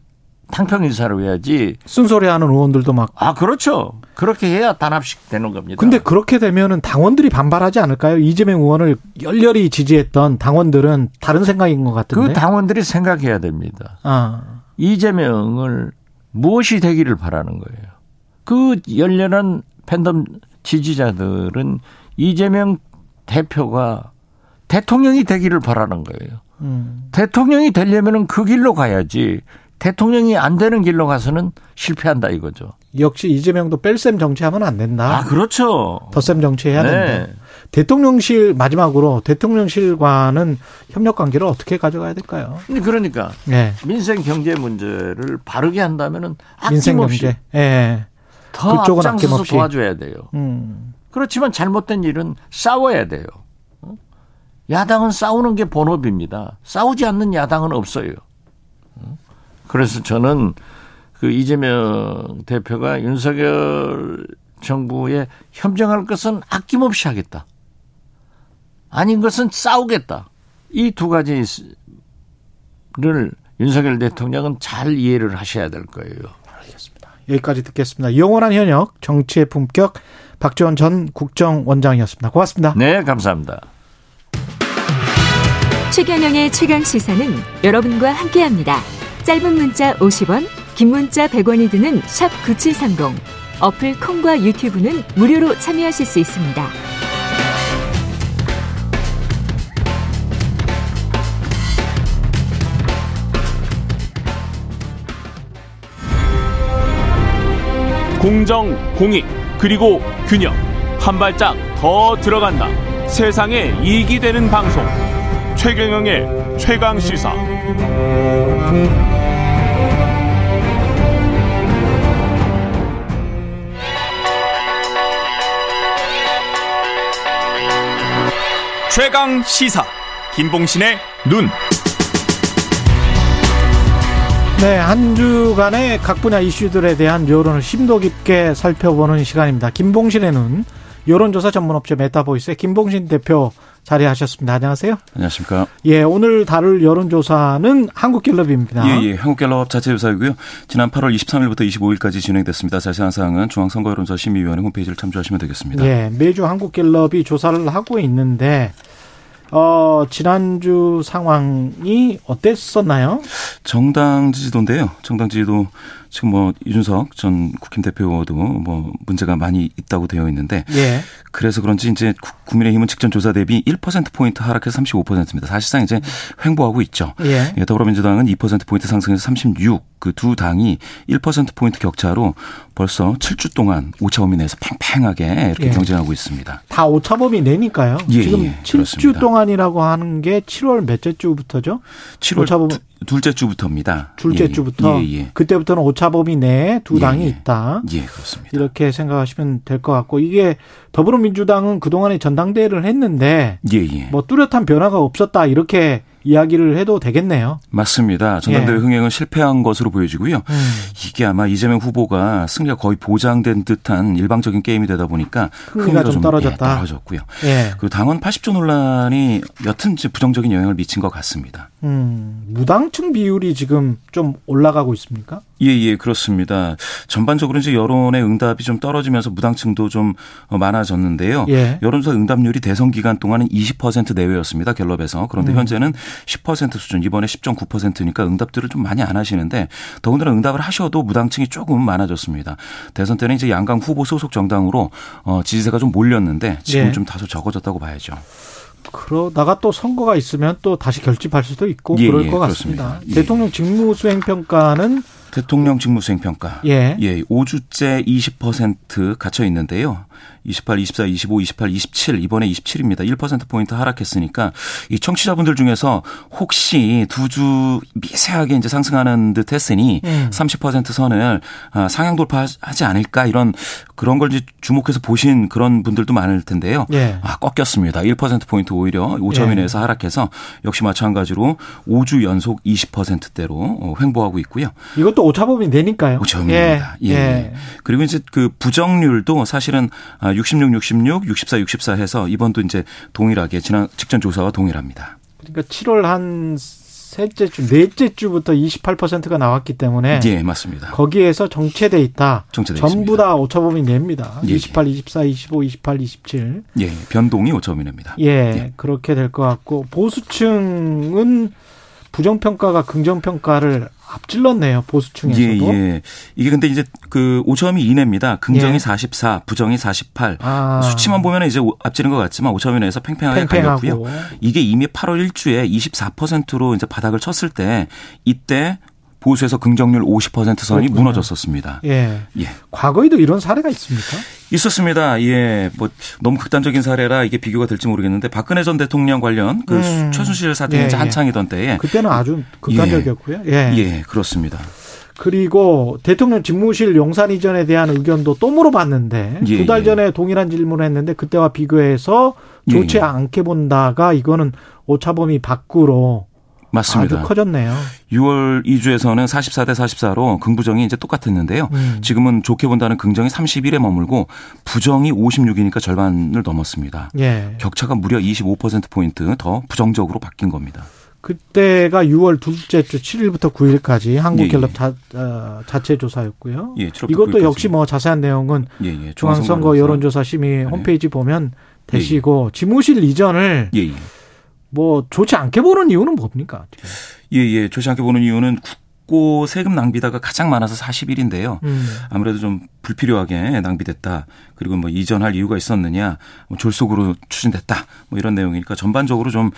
탕평 인사로 해야지. 쓴소리하는 의원들도 막. 아 그렇죠. 그렇게 해야 단합식 되는 겁니다. 근데 그렇게 되면은 당원들이 반발하지 않을까요? 이재명 의원을 열렬히 지지했던 당원들은 다른 생각인 것 같은데. 그 당원들이 생각해야 됩니다. 아. 이재명을 무엇이 되기를 바라는 거예요. 그 열렬한 팬덤 지지자들은 이재명 대표가 대통령이 되기를 바라는 거예요. 음. 대통령이 되려면은 그 길로 가야지 대통령이 안 되는 길로 가서는 실패한다 이거죠. 역시 이재명도 뺄셈 정치하면 안 된다. 아, 그렇죠. 덧셈 정치해야 네. 된다. 대통령실 마지막으로 대통령실과는 협력 관계를 어떻게 가져가야 될까요? 그러니까 네. 민생 경제 문제를 바르게 한다면은 민생 경제. 예. 더 그쪽은 앞장서서 도와줘야 돼요. 음. 그렇지만 잘못된 일은 싸워야 돼요. 어? 야당은 싸우는 게 본업입니다. 싸우지 않는 야당은 없어요. 그래서 저는 그 이재명 대표가 윤석열 정부에 협정할 것은 아낌없이 하겠다. 아닌 것은 싸우겠다. 이 두 가지를 윤석열 대통령은 잘 이해를 하셔야 될 거예요. 알겠습니다. 여기까지 듣겠습니다. 영원한 현역 정치의 품격 박지원 전 국정원장이었습니다. 고맙습니다. 네, 감사합니다. 최경영의 최강 시사는 여러분과 함께합니다. 짧은 문자 50원, 긴 문자 100원이 드는 샵 9730. 어플 콩과 유튜브는 무료로 참여하실 수 있습니다. 공정, 공익, 그리고 균형. 한 발짝 더 들어간다. 세상에 이익이 되는 방송. 최경영의 최강 시사. 최강 시사 김봉신의 눈. 네, 한 주간의 각 분야 이슈들에 대한 여론을 심도 깊게 살펴보는 시간입니다. 김봉신의 눈, 여론조사 전문업체 메타보이스의 김봉신 대표 자리하셨습니다. 안녕하세요. 안녕하십니까. 예, 오늘 다룰 여론조사는 한국갤럽입니다. 예, 예. 한국갤럽 자체 조사이고요. 지난 8월 23일부터 25일까지 진행됐습니다. 자세한 사항은 중앙선거여론조사 심의위원회 홈페이지를 참조하시면 되겠습니다. 예, 매주 한국갤럽이 조사를 하고 있는데 어, 지난주 상황이 어땠었나요? 정당 지지도인데요. 정당 지지도 지금 뭐 이준석 전 국힘 대표도 뭐 문제가 많이 있다고 되어 있는데 예. 그래서 그런지 이제 국민의힘은 직전 조사 대비 1% 포인트 하락해서 35%입니다. 사실상 이제 횡보하고 있죠. 예. 예 더불어민주당은 2% 포인트 상승해서 36. 그 두 당이 1% 포인트 격차로 벌써 7주 동안 오차범위 내에서 팽팽하게 이렇게 예. 경쟁하고 있습니다. 다 오차범위 내니까요. 예, 지금 예, 7주 그렇습니다. 동안이라고 하는 게 7월 몇째 주부터죠? 7월 오차범위 둘째 주부터입니다. 둘째 예, 주부터. 예, 예. 그때부터는 오차범위 내에 두 예, 당이 예. 있다. 예, 그렇습니다. 이렇게 생각하시면 될 것 같고 이게 더불어민주당은 그동안에 전당대회를 했는데 예, 뭐 뚜렷한 변화가 없었다 이렇게 이야기를 해도 되겠네요. 맞습니다. 전당대회 예. 흥행은 실패한 것으로 보여지고요. 음. 이게 아마 이재명 후보가 승리가 거의 보장된 듯한 일방적인 게임이 되다 보니까 흥미가 좀, 좀 떨어졌다. 예, 떨어졌고요. 예. 그리고 당원 80조 논란이 여튼 부정적인 영향을 미친 것 같습니다. 음, 무당층 비율이 지금 좀 올라가고 있습니까? 예, 예, 그렇습니다. 전반적으로 이제 여론의 응답이 좀 떨어지면서 무당층도 좀 많아졌는데요. 예. 여론조사 응답률이 대선 기간 동안은 20% 내외였습니다. 갤럽에서. 그런데 음. 현재는 10% 수준, 이번에 10.9%니까 응답들을 좀 많이 안 하시는데 더군다나 응답을 하셔도 무당층이 조금 많아졌습니다. 대선 때는 이제 양강 후보 소속 정당으로 어, 지지세가 좀 몰렸는데 지금 예. 좀 다소 적어졌다고 봐야죠. 그러다가 또 선거가 있으면 또 다시 결집할 수도 있고 예, 그럴 예, 것 같습니다. 예. 대통령 직무수행 평가는 대통령 직무수행 평가. 예. 예. 5주째 20% 갇혀 있는데요. 28, 24, 25, 28, 27 이번에 27입니다. 1% 포인트 하락했으니까 이 청취자분들 중에서 혹시 두 주 미세하게 이제 상승하는 듯 했으니 음. 30% 선을 아, 상향 돌파하지 않을까 이런 그런 걸 이제 주목해서 보신 그런 분들도 많을 텐데요. 예. 아, 꺾였습니다. 1% 포인트 오히려 5점 이내에서 예. 하락해서 역시 마찬가지로 5주 연속 20%대로 어, 횡보하고 있고요. 이것도 오차범위 내니까요. 오차범위입니다. 예. 예. 예. 그리고 이제 그 부정률도 사실은 66, 66, 64, 64 해서 이번도 이제 동일하게 지난 직전 조사와 동일합니다. 그러니까 7월 한 셋째 주, 넷째 주부터 28%가 나왔기 때문에 예, 맞습니다. 거기에서 정체돼 있다. 정체돼 전부 있습니다. 다 오차범위 냅니다. 예, 28, 24, 25, 28, 27. 예, 변동이 오차범위 냅니다. 예, 예. 그렇게 될 것 같고 보수층은 부정평가가 긍정평가를 앞질렀네요. 보수층에서도. 예, 예. 이게 근데 이제 그 5점이 이내입니다. 긍정이 예. 44, 부정이 48. 아. 수치만 보면 이제 앞지는 것 같지만 5점 이내에서 팽팽하게 갈렸고요. 이게 이미 8월 1주에 24%로 이제 바닥을 쳤을 때 이때 보수에서 긍정률 50% 선이 그렇군요. 무너졌었습니다. 예. 예. 과거에도 이런 사례가 있습니까? 있었습니다. 예. 뭐 너무 극단적인 사례라 이게 비교가 될지 모르겠는데 박근혜 전 대통령 관련 그 음. 최순실 사태 예, 예. 한창이던 때에 그때는 아주 극단적이었고요. 예. 예. 그렇습니다. 그리고 대통령 집무실 용산 이전에 대한 의견도 또 물어봤는데 예, 두달 예. 전에 동일한 질문을 했는데 그때와 비교해서 좋지 예, 않게 본다가 이거는 오차범위 밖으로 맞습니다. 아주 커졌네요. 6월 2주에서는 44대 44로 긍부정이 이제 똑같았는데요. 음. 지금은 좋게 본다는 긍정이 31에 머물고 부정이 56이니까 절반을 넘었습니다. 예. 격차가 무려 25%포인트 더 부정적으로 바뀐 겁니다. 그때가 6월 둘째 주 7일부터 9일까지 한국갤럽 예, 예. 자, 자체 조사였고요. 예, 이것도 역시 뭐 자세한 내용은 예, 예. 중앙선거 여론조사 심의 네. 홈페이지 보면 되시고 지무실 이전을 뭐 좋지 않게 보는 이유는 뭡니까? 예, 예. 좋지 않게 보는 이유는 국고 세금 낭비다가 가장 많아서 41인데요. 음. 아무래도 좀 불필요하게 낭비됐다. 그리고 뭐 이전할 이유가 있었느냐. 뭐 졸속으로 추진됐다. 뭐 이런 내용이니까 전반적으로 좀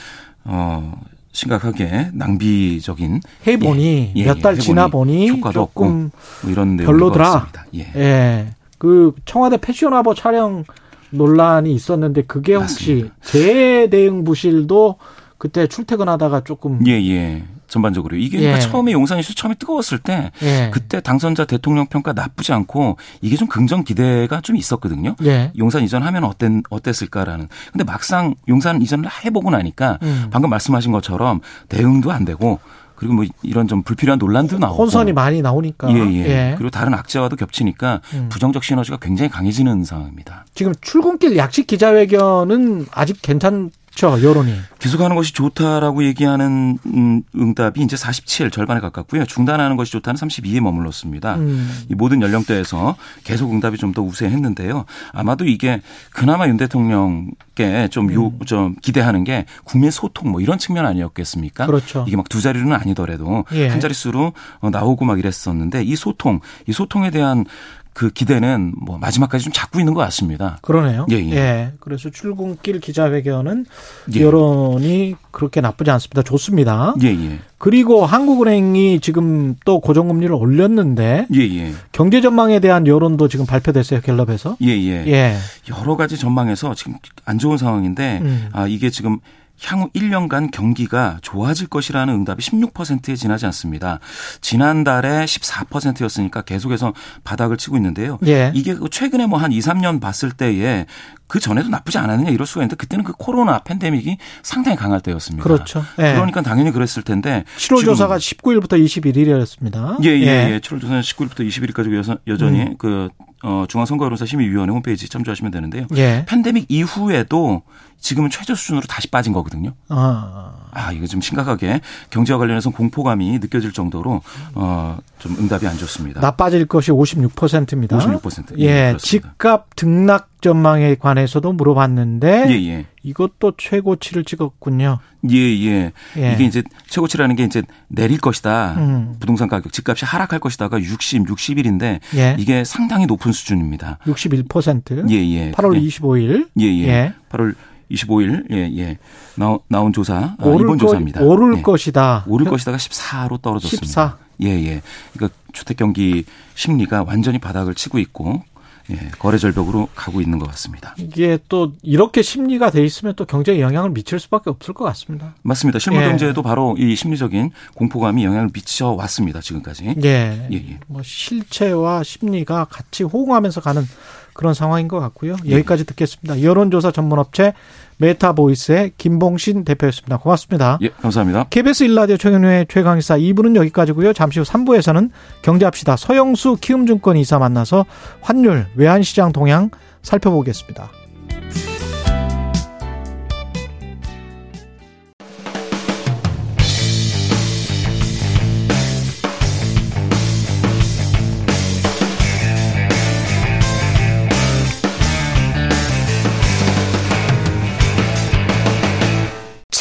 어. 심각하게 낭비적인 해보니 예, 몇달 예, 지나 보니 효과도 조금 뭐 이런 별로더라. 예. 예. 그 청와대 패션화보 촬영 논란이 있었는데 그게 혹시 재대응 부실도 그때 출퇴근하다가 조금 예 예. 전반적으로 이게 그러니까 예. 처음에 용산 이슈 처음에 뜨거웠을 때 예. 그때 당선자 대통령 평가 나쁘지 않고 이게 좀 긍정 기대가 좀 있었거든요. 예. 용산 이전하면 어땠 어땠을까라는. 근데 막상 용산 이전을 해보고 나니까 음. 방금 말씀하신 것처럼 대응도 안 되고 그리고 뭐 이런 좀 불필요한 논란도 나오고 혼선이 많이 나오니까 예, 예. 예. 그리고 다른 악재와도 겹치니까 음. 부정적 시너지가 굉장히 강해지는 상황입니다. 지금 출근길 약식 기자회견은 아직 괜찮 그렇죠. 여론이. 계속하는 것이 좋다라고 얘기하는 음, 응답이 이제 47 절반에 가깝고요. 중단하는 것이 좋다는 32에 머물렀습니다. 음. 이 모든 연령대에서 계속 응답이 좀 더 우세했는데요. 아마도 이게 그나마 윤 대통령께 좀, 요, 음. 좀 기대하는 게 국민 소통 뭐 이런 측면 아니었겠습니까? 그렇죠. 이게 막 두 자리는 아니더라도 예. 한 자릿수로 어, 나오고 막 이랬었는데 이 소통, 이 소통에 대한 그 기대는 뭐 마지막까지 좀 잡고 있는 것 같습니다. 그러네요. 예, 예. 예. 그래서 출근길 기자회견은 예. 여론이 그렇게 나쁘지 않습니다. 좋습니다. 예, 예. 그리고 한국은행이 지금 또 고정금리를 올렸는데 예, 예. 경제 전망에 대한 여론도 지금 발표됐어요. 갤럽에서. 예, 예. 예. 여러 가지 전망에서 지금 안 좋은 상황인데 음. 아, 이게 지금 향후 1년간 경기가 좋아질 것이라는 응답이 16%에 지나지 않습니다. 지난달에 14%였으니까 계속해서 바닥을 치고 있는데요. 예. 이게 그 최근에 뭐 한 2, 3년 봤을 때에 그 전에도 나쁘지 않았느냐 이럴 수가 있는데 그때는 그 코로나 팬데믹이 상당히 강할 때였습니다. 그렇죠. 예. 그러니까 당연히 그랬을 텐데 7월 조사가 19일부터 21일이었습니다. 예, 예, 예. 7월 조사는 19일부터 21일까지 여전히 음. 그 어, 중앙선거여론사 심의위원회 홈페이지 참조하시면 되는데요. 예. 팬데믹 이후에도 지금은 최저 수준으로 다시 빠진 거거든요. 아, 아 이거 좀 심각하게 경제와 관련해서 공포감이 느껴질 정도로 어, 좀 응답이 안 좋습니다. 나빠질 것이 56%입니다. 56%. 예, 예 집값 등락 전망에 관해서도 물어봤는데 예, 예. 이것도 최고치를 찍었군요. 예, 예, 예. 이게 이제 최고치라는 게 이제 내릴 것이다. 음. 부동산 가격, 집값이 하락할 것이다가 60, 60일인데 예. 이게 상당히 높은 수준입니다. 61%. 예, 예. 8월 25일. 예, 예. 예. 8월 25일 예, 예. 나온, 나온 조사 아, 이번 거, 조사입니다. 오를 예. 것이다. 오를 것이다가 14로 떨어졌습니다. 14. 예, 예. 그러니까 주택 경기 심리가 완전히 바닥을 치고 있고 예, 거래 절벽으로 가고 있는 것 같습니다. 이게 또 이렇게 심리가 돼 있으면 또 경제에 영향을 미칠 수밖에 없을 것 같습니다. 맞습니다. 실물 예. 경제에도 바로 이 심리적인 공포감이 영향을 미쳐 왔습니다. 지금까지. 예. 예, 예. 뭐 실체와 심리가 같이 호응하면서 가는 그런 상황인 것 같고요. 예. 여기까지 듣겠습니다. 여론조사 전문업체 메타보이스의 김봉신 대표였습니다. 고맙습니다. 예, 감사합니다. KBS 일라디오 최경영의 최강시사 2부는 여기까지고요. 잠시 후 3부에서는 경제합시다. 서영수 키움증권 이사 만나서 환율, 외환시장 동향 살펴보겠습니다.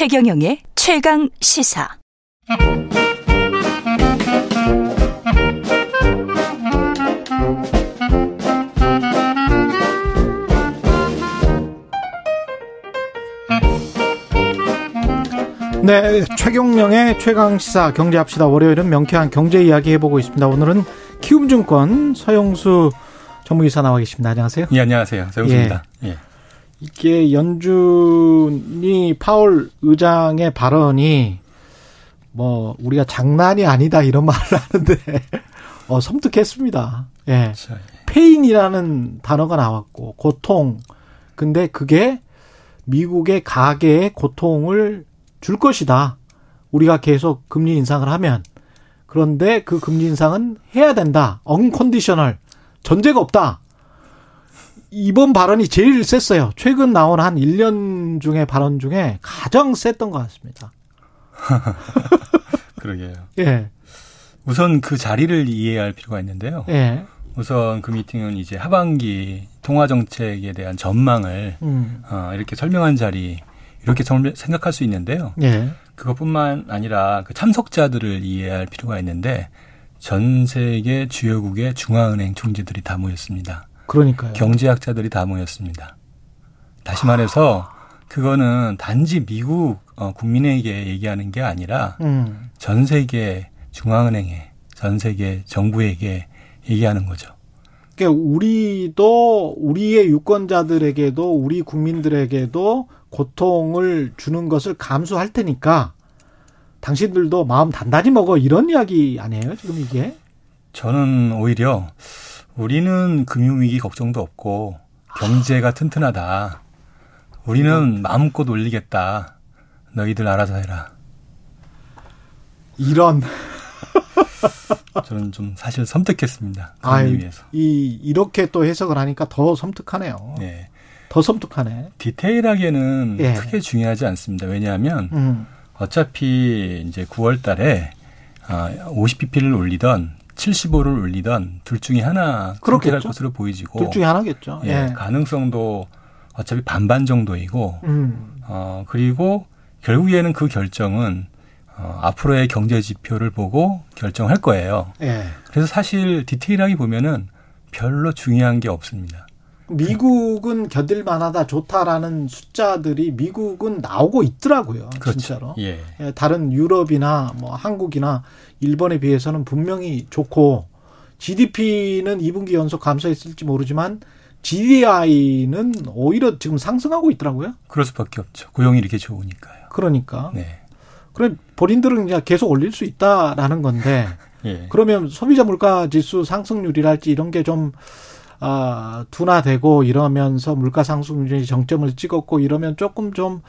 최경영의 최강 시사. 네, 최경영의 최강 시사 경제합시다. 월요일은 명쾌한 경제 이야기 해보고 있습니다. 오늘은 키움증권 서영수 전무이사 나와 계십니다. 안녕하세요. 예, 안녕하세요. 서영수입니다. 예. 예. 이게 연준이 파월 의장의 발언이 뭐 우리가 장난이 아니다 이런 *laughs* 말을 하는데 어 섬뜩했습니다. 예. 그렇죠. pain이라는 단어가 나왔고 고통. 근데 그게 미국의 가계에 고통을 줄 것이다. 우리가 계속 금리 인상을 하면 그런데 그 금리 인상은 해야 된다. unconditional 전제가 없다. 이번 발언이 제일 셌어요. 최근 나온 한 1년 중에 발언 중에 가장 셌던 것 같습니다. *laughs* 그러게요. 예. 우선 그 자리를 이해할 필요가 있는데요. 예. 우선 그 미팅은 이제 하반기 통화 정책에 대한 전망을 음. 어, 이렇게 설명한 자리 이렇게 생각할 수 있는데요. 예. 그것뿐만 아니라 그 참석자들을 이해할 필요가 있는데 전 세계 주요국의 중앙은행 총재들이 다 모였습니다. 그러니까요. 경제학자들이 다 모였습니다. 다시 말해서 그거는 단지 미국 어, 국민에게 얘기하는 게 아니라 음. 전 세계 중앙은행에 전 세계 정부에게 얘기하는 거죠. 그러니까 우리도 우리의 유권자들에게도 우리 국민들에게도 고통을 주는 것을 감수할 테니까 당신들도 마음 단단히 먹어 이런 이야기 아니에요 지금 이게? 저는 오히려 우리는 금융위기 걱정도 없고 경제가 튼튼하다. 우리는 마음껏 올리겠다. 너희들 알아서 해라. 이런. *laughs* 저는 좀 사실 섬뜩했습니다. *laughs* 아, 위해서. 이 이렇게 또 해석을 하니까 더 섬뜩하네요. 네. 더 섬뜩하네. 디테일하게는 예. 크게 중요하지 않습니다. 왜냐하면 음. 어차피 이제 9월 달에 50pp를 아, 올리던 75를 올리던 둘 중에 하나 그렇게 것으로 보이지고 둘 중에 하나겠죠. 예, 예. 가능성도 어차피 반반 정도이고 음. 어 그리고 결국에는 그 결정은 어, 앞으로의 경제 지표를 보고 결정할 거예요. 예. 그래서 사실 디테일하게 보면은 별로 중요한 게 없습니다. 미국은 견딜 만하다 좋다라는 숫자들이 미국은 나오고 있더라고요. 그렇죠. 진짜로. 예. 예. 다른 유럽이나 뭐 한국이나 일본에 비해서는 분명히 좋고 GDP는 2분기 연속 감소했을지 모르지만 GDI는 오히려 지금 상승하고 있더라고요. 그럴 수밖에 없죠. 고용이 이렇게 좋으니까요. 그러니까. 네. 그럼 본인들은 그냥 계속 올릴 수 있다라는 건데 *laughs* 예. 그러면 소비자 물가 지수 상승률이랄지 이런 게좀 아, 둔화되고 이러면서 물가 상승률이 정점을 찍었고 이러면 조금 좀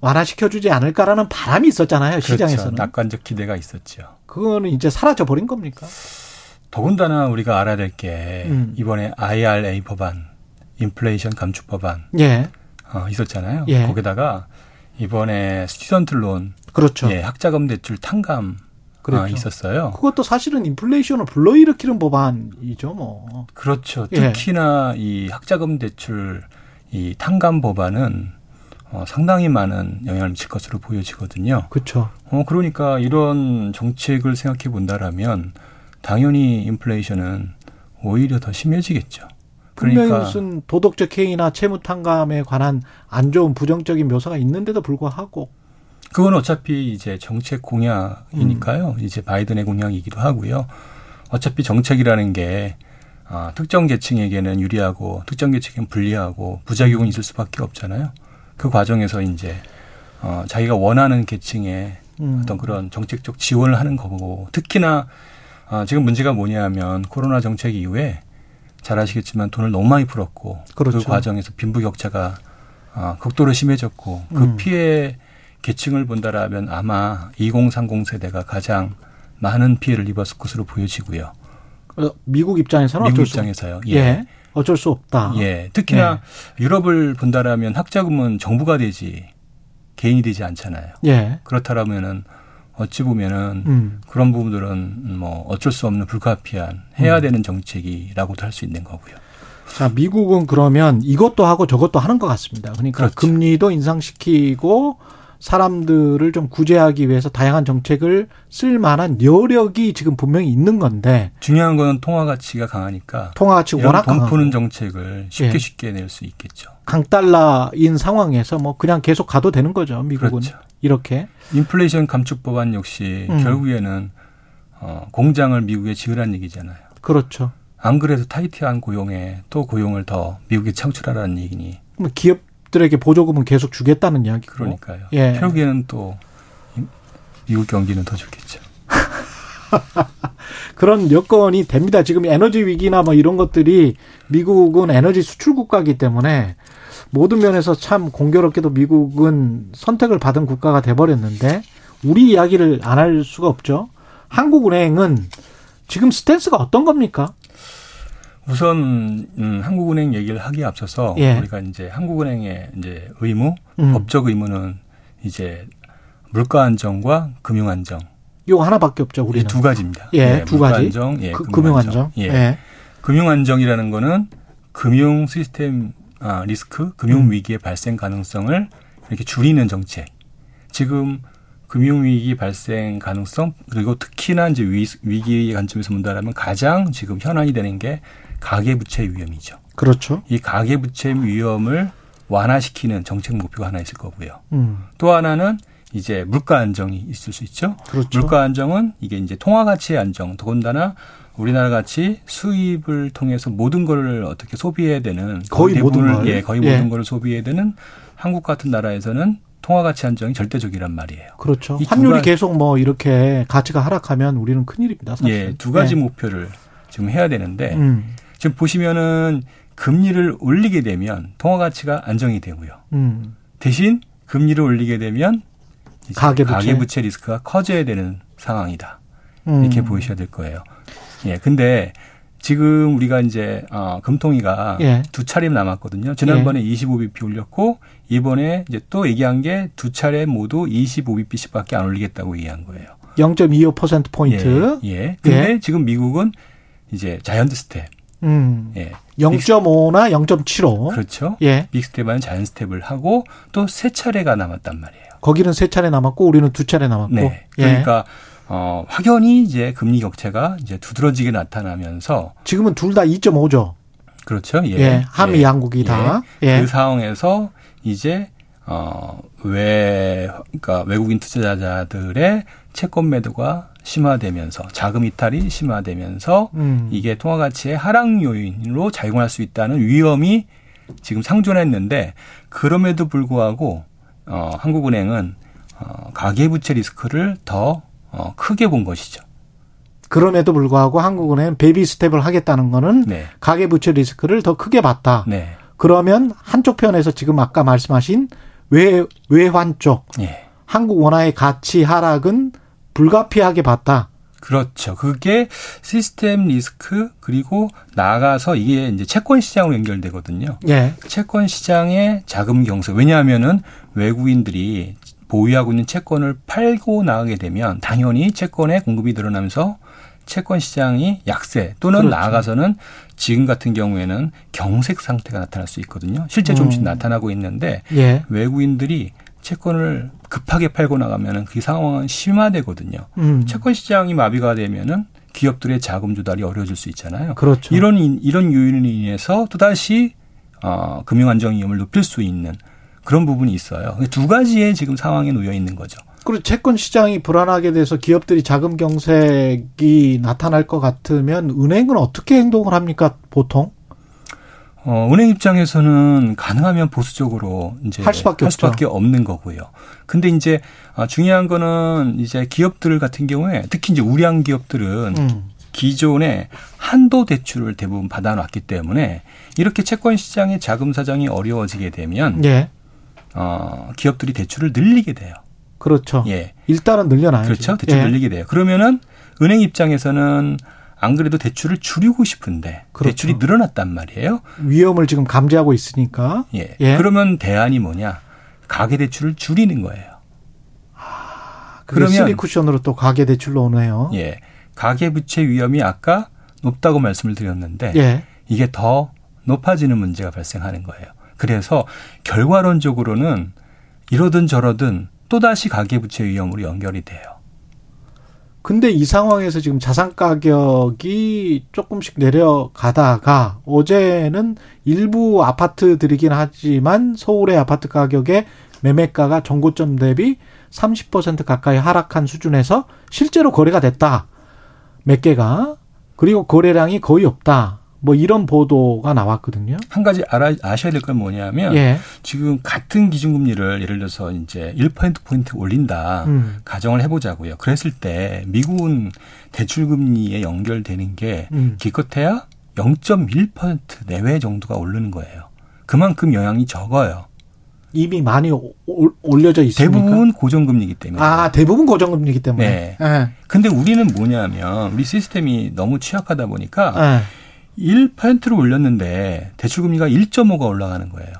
완화시켜 주지 않을까라는 바람이 있었잖아요 그렇죠. 시장에서는. 낙관적 기대가 있었죠. 그거는 이제 사라져 버린 겁니까? 더군다나 우리가 알아야 될게 음. 이번에 IRA 법안, 인플레이션 감축 법안 예. 어, 있었잖아요. 예. 거기다가 이번에 student loan, 그렇죠. 예, 학자금 대출 탕감 그렇죠. 아, 있었어요. 그것도 사실은 인플레이션을 불러일으키는 법안이죠, 뭐. 그렇죠. 예. 특히나 예. 이 학자금 대출 이 탕감 법안은 어, 상당히 많은 영향을 미칠 것으로 보여지거든요. 그렇죠. 어, 그러니까 이런 정책을 생각해 본다라면 당연히 인플레이션은 오히려 더 심해지겠죠. 그러니까 분명히 무슨 도덕적 해이나 채무 탕감에 관한 안 좋은 부정적인 묘사가 있는데도 불구하고 그건 어차피 이제 정책 공약이니까요. 음. 이제 바이든의 공약이기도 하고요. 어차피 정책이라는 게 아, 특정 계층에게는 유리하고 특정 계층에게는 불리하고 부작용은 있을 수밖에 없잖아요. 그 과정에서 이제 어, 자기가 원하는 계층에 음. 어떤 그런 정책적 지원을 하는 거고 특히나 아, 지금 문제가 뭐냐면 코로나 정책 이후에 잘 아시겠지만 돈을 너무 많이 풀었고 그 그렇죠. 그 과정에서 빈부격차가 아, 극도로 심해졌고 그 음. 피해 계층을 본다라면 아마 2030 세대가 가장 많은 피해를 입었을 것으로 보여지고요. 어, 미국 입장에서는 미국 입장에서요. 예. 예. 어쩔 수 없다. 예. 특히나 예. 유럽을 본다라면 학자금은 정부가 되지 개인이 되지 않잖아요. 예. 그렇다라면은 어찌 보면은 음. 그런 부분들은 뭐 어쩔 수 없는 불가피한 해야 음. 되는 정책이라고도 할 수 있는 거고요. 자, 미국은 그러면 이것도 하고 저것도 하는 것 같습니다. 그러니까 그렇죠. 금리도 인상시키고 사람들을 좀 구제하기 위해서 다양한 정책을 쓸 만한 여력이 지금 분명히 있는 건데 중요한 거는 통화 가치가 강하니까 통화 가치 워낙 돈 푸는 정책을 쉽게 예. 쉽게 낼 수 있겠죠. 강달러인 상황에서 뭐 그냥 계속 가도 되는 거죠. 미국은 그렇죠. 이렇게 인플레이션 감축 법안 역시 음. 결국에는 어, 공장을 미국에 지으란 얘기잖아요. 그렇죠. 안 그래도 타이트한 고용에 또 고용을 더 미국에 창출하라는 얘기니. 기업 기업들에게 보조금은 계속 주겠다는 이야기고. 그러니까요. 예. 결국에는 또 미국 경기는 더 좋겠죠. *laughs* 그런 여건이 됩니다. 지금 에너지 위기나 뭐 이런 것들이 미국은 에너지 수출 국가이기 때문에 모든 면에서 참 공교롭게도 미국은 선택을 받은 국가가 돼버렸는데 우리 이야기를 안 할 수가 없죠. 한국은행은 지금 스탠스가 어떤 겁니까? 우선 음, 한국은행 얘기를 하기에 앞서서 예. 우리가 이제 한국은행의 이제 의무, 음. 법적 의무는 이제 물가 안정과 금융 안정. 요 하나밖에 없죠, 우리는. 두 가지입니다. 예, 예 두 가지. 안정, 예, 그, 금융 안정. 예. 예. 금융 안정이라는 거는 금융 시스템 아, 리스크, 금융 음. 위기의 발생 가능성을 이렇게 줄이는 정책. 지금 금융 위기 발생 가능성 그리고 특히나 이제 위, 위기 관점에서 본다면 가장 지금 현안이 되는 게 가계부채 위험이죠. 그렇죠. 이 가계부채 위험을 완화시키는 정책 목표가 하나 있을 거고요. 음. 또 하나는 이제 물가 안정이 있을 수 있죠. 그렇죠. 물가 안정은 이게 이제 통화 가치의 안정, 더군다나 우리나라 같이 수입을 통해서 모든 걸 어떻게 소비해야 되는 거의 모든 걸 예, 거의 예. 모든 걸 소비해야 되는 한국 같은 나라에서는 통화 가치 안정이 절대적이란 말이에요. 그렇죠. 환율이 계속 뭐 이렇게 가치가 하락하면 우리는 큰일입니다. 사실. 예, 두 가지 예. 목표를 지금 해야 되는데 음. 지금 보시면은 금리를 올리게 되면 통화 가치가 안정이 되고요. 음. 대신 금리를 올리게 되면 가계부채. 가계부채 리스크가 커져야 되는 상황이다. 음. 이렇게 보셔야 될 거예요. 예. 근데 지금 우리가 이제 어, 금통위가 예. 두 차례 남았거든요. 지난번에 예. 25bp 올렸고 이번에 이제 또 얘기한 게 두 차례 모두 25bp씩밖에 안 올리겠다고 얘기한 거예요. 0.25% 포인트. 예. 예. 근데 예. 지금 미국은 이제 자이언트 스텝. 음. 예. 0.5나 0.75. 그렇죠. 예. 빅스텝은 자이언트 스텝을 하고 또 세 차례가 남았단 말이에요. 거기는 세 차례 남았고 우리는 두 차례 남았고. 네. 그러니까 예. 어, 확연히 이제 금리 격차가 이제 두드러지게 나타나면서 지금은 둘 다 2.5죠. 그렇죠. 예. 예. 한미 예. 양국이 다. 예. 그 상황에서 이제 어, 왜, 그러니까 외국인 투자자들의 채권 매도가 심화되면서 자금 이탈이 심화되면서 음. 이게 통화 가치의 하락 요인으로 작용할 수 있다는 위험이 지금 상존했는데 그럼에도 불구하고 어, 한국은행은 어, 가계부채 리스크를 더 어, 크게 본 것이죠. 그럼에도 불구하고 한국은행 베이비 스텝을 하겠다는 거는 네. 가계부채 리스크를 더 크게 봤다. 네. 그러면 한쪽 편에서 지금 아까 말씀하신 외 외환 쪽 네. 한국 원화의 가치 하락은 불가피하게 봤다. 그렇죠. 그게 시스템 리스크 그리고 나가서 이게 이제 채권 시장으로 연결되거든요. 예. 채권 시장의 자금 경색. 왜냐하면은 외국인들이 보유하고 있는 채권을 팔고 나가게 되면 당연히 채권의 공급이 늘어나면서 채권 시장이 약세 또는 그렇죠. 나아가서는 지금 같은 경우에는 경색 상태가 나타날 수 있거든요. 실제 조금씩 음. 나타나고 있는데 예. 외국인들이 채권을 급하게 팔고 나가면은 그 상황은 심화되거든요. 음. 채권 시장이 마비가 되면은 기업들의 자금 조달이 어려워질 수 있잖아요. 그렇죠. 이런 이런 요인으로 인해서 또 다시 어, 금융 안정 위험을 높일 수 있는 그런 부분이 있어요. 두 가지의 지금 상황에 놓여 있는 거죠. 그리고 채권 시장이 불안하게 돼서 기업들이 자금 경색이 나타날 것 같으면 은행은 어떻게 행동을 합니까, 보통? 어, 은행 입장에서는 가능하면 보수적으로 이제 할 수밖에, 할 수밖에 없는 거고요. 근데 이제 아, 중요한 거는 이제 기업들 같은 경우에 특히 이제 우량 기업들은 음. 기존에 한도 대출을 대부분 받아놨기 때문에 이렇게 채권 시장의 자금 사정이 어려워지게 되면 예. 어, 기업들이 대출을 늘리게 돼요. 그렇죠. 예. 일단은 늘려놔야죠. 그렇죠. 대출 예. 늘리게 돼요. 그러면은 은행 입장에서는 안 그래도 대출을 줄이고 싶은데 그렇죠. 대출이 늘어났단 말이에요. 위험을 지금 감지하고 있으니까. 예. 예. 그러면 대안이 뭐냐? 가계 대출을 줄이는 거예요. 아, 그러면 쓰리 쿠션으로 또 가계 대출로 오네요. 예. 가계 부채 위험이 아까 높다고 말씀을 드렸는데 예. 이게 더 높아지는 문제가 발생하는 거예요. 그래서 결과론적으로는 이러든 저러든 또다시 가계부채 위험으로 연결이 돼요. 근데 이 상황에서 지금 자산 가격이 조금씩 내려가다가 어제는 일부 아파트들이긴 하지만 서울의 아파트 가격의 매매가가 전고점 대비 30% 가까이 하락한 수준에서 실제로 거래가 됐다. 몇 개가. 그리고 거래량이 거의 없다. 뭐 이런 보도가 나왔거든요. 한 가지 알아 아셔야 될 건 뭐냐면 예. 지금 같은 기준금리를 예를 들어서 이제 1% 포인트 올린다 음. 가정을 해보자고요. 그랬을 때 미국은 대출금리에 연결되는 게 음. 기껏해야 0.1% 내외 정도가 오르는 거예요. 그만큼 영향이 적어요. 이미 많이 오, 올려져 있습니까? 대부분 고정금리이기 때문에. 아, 대부분 고정금리이기 때문에. 네. 네. 근데 우리는 뭐냐면 우리 시스템이 너무 취약하다 보니까 네. 1%를 올렸는데 대출금리가 1.5가 올라가는 거예요.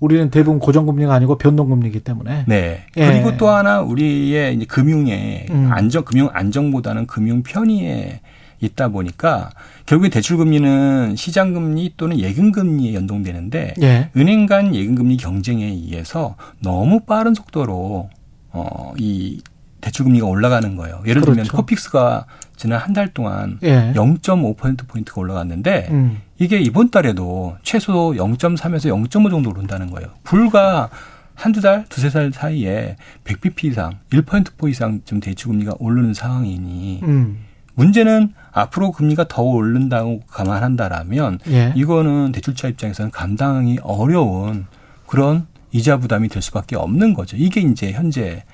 우리는 대부분 고정금리가 아니고 변동금리이기 때문에. 네. 예. 그리고 또 하나 우리의 이제 금융의 음. 안정, 금융 안정보다는 금융 편의에 있다 보니까 결국에 대출금리는 시장금리 또는 예금금리에 연동되는데 예. 은행 간 예금금리 경쟁에 의해서 너무 빠른 속도로 어, 이 대출금리가 올라가는 거예요. 예를 그렇죠. 들면 코픽스가 지난 한 달 동안 예. 0.5%포인트가 올라갔는데 음. 이게 이번 달에도 최소 0.3에서 0.5 정도 오른다는 거예요. 불과 한두 달, 두세 달 사이에 100bp 이상, 1%포 이상 좀 대출금리가 오르는 상황이니 음. 문제는 앞으로 금리가 더 오른다고 감안한다라면 예. 이거는 대출자 입장에서는 감당이 어려운 그런 이자 부담이 될 수밖에 없는 거죠. 이게 이제 현재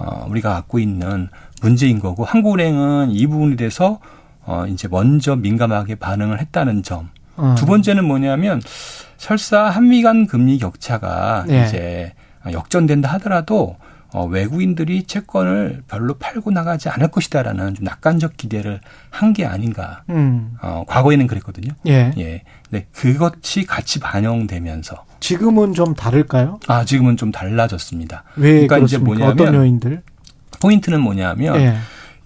어, 우리가 갖고 있는 문제인 거고 한국은행은 이 부분에 대해서 어, 이제 먼저 민감하게 반응을 했다는 점. 음. 두 번째는 뭐냐면 설사 한미 간 금리 격차가 네. 이제 역전된다 하더라도 어, 외국인들이 채권을 별로 팔고 나가지 않을 것이다라는 좀 낙관적 기대를 한 게 아닌가. 음. 어, 과거에는 그랬거든요. 예. 예. 네, 그것이 같이 반영되면서 지금은 좀 다를까요? 아, 지금은 좀 달라졌습니다. 왜 그러니까 그렇습니까? 이제 뭐냐면 어떤 요인들? 포인트는 뭐냐면 예.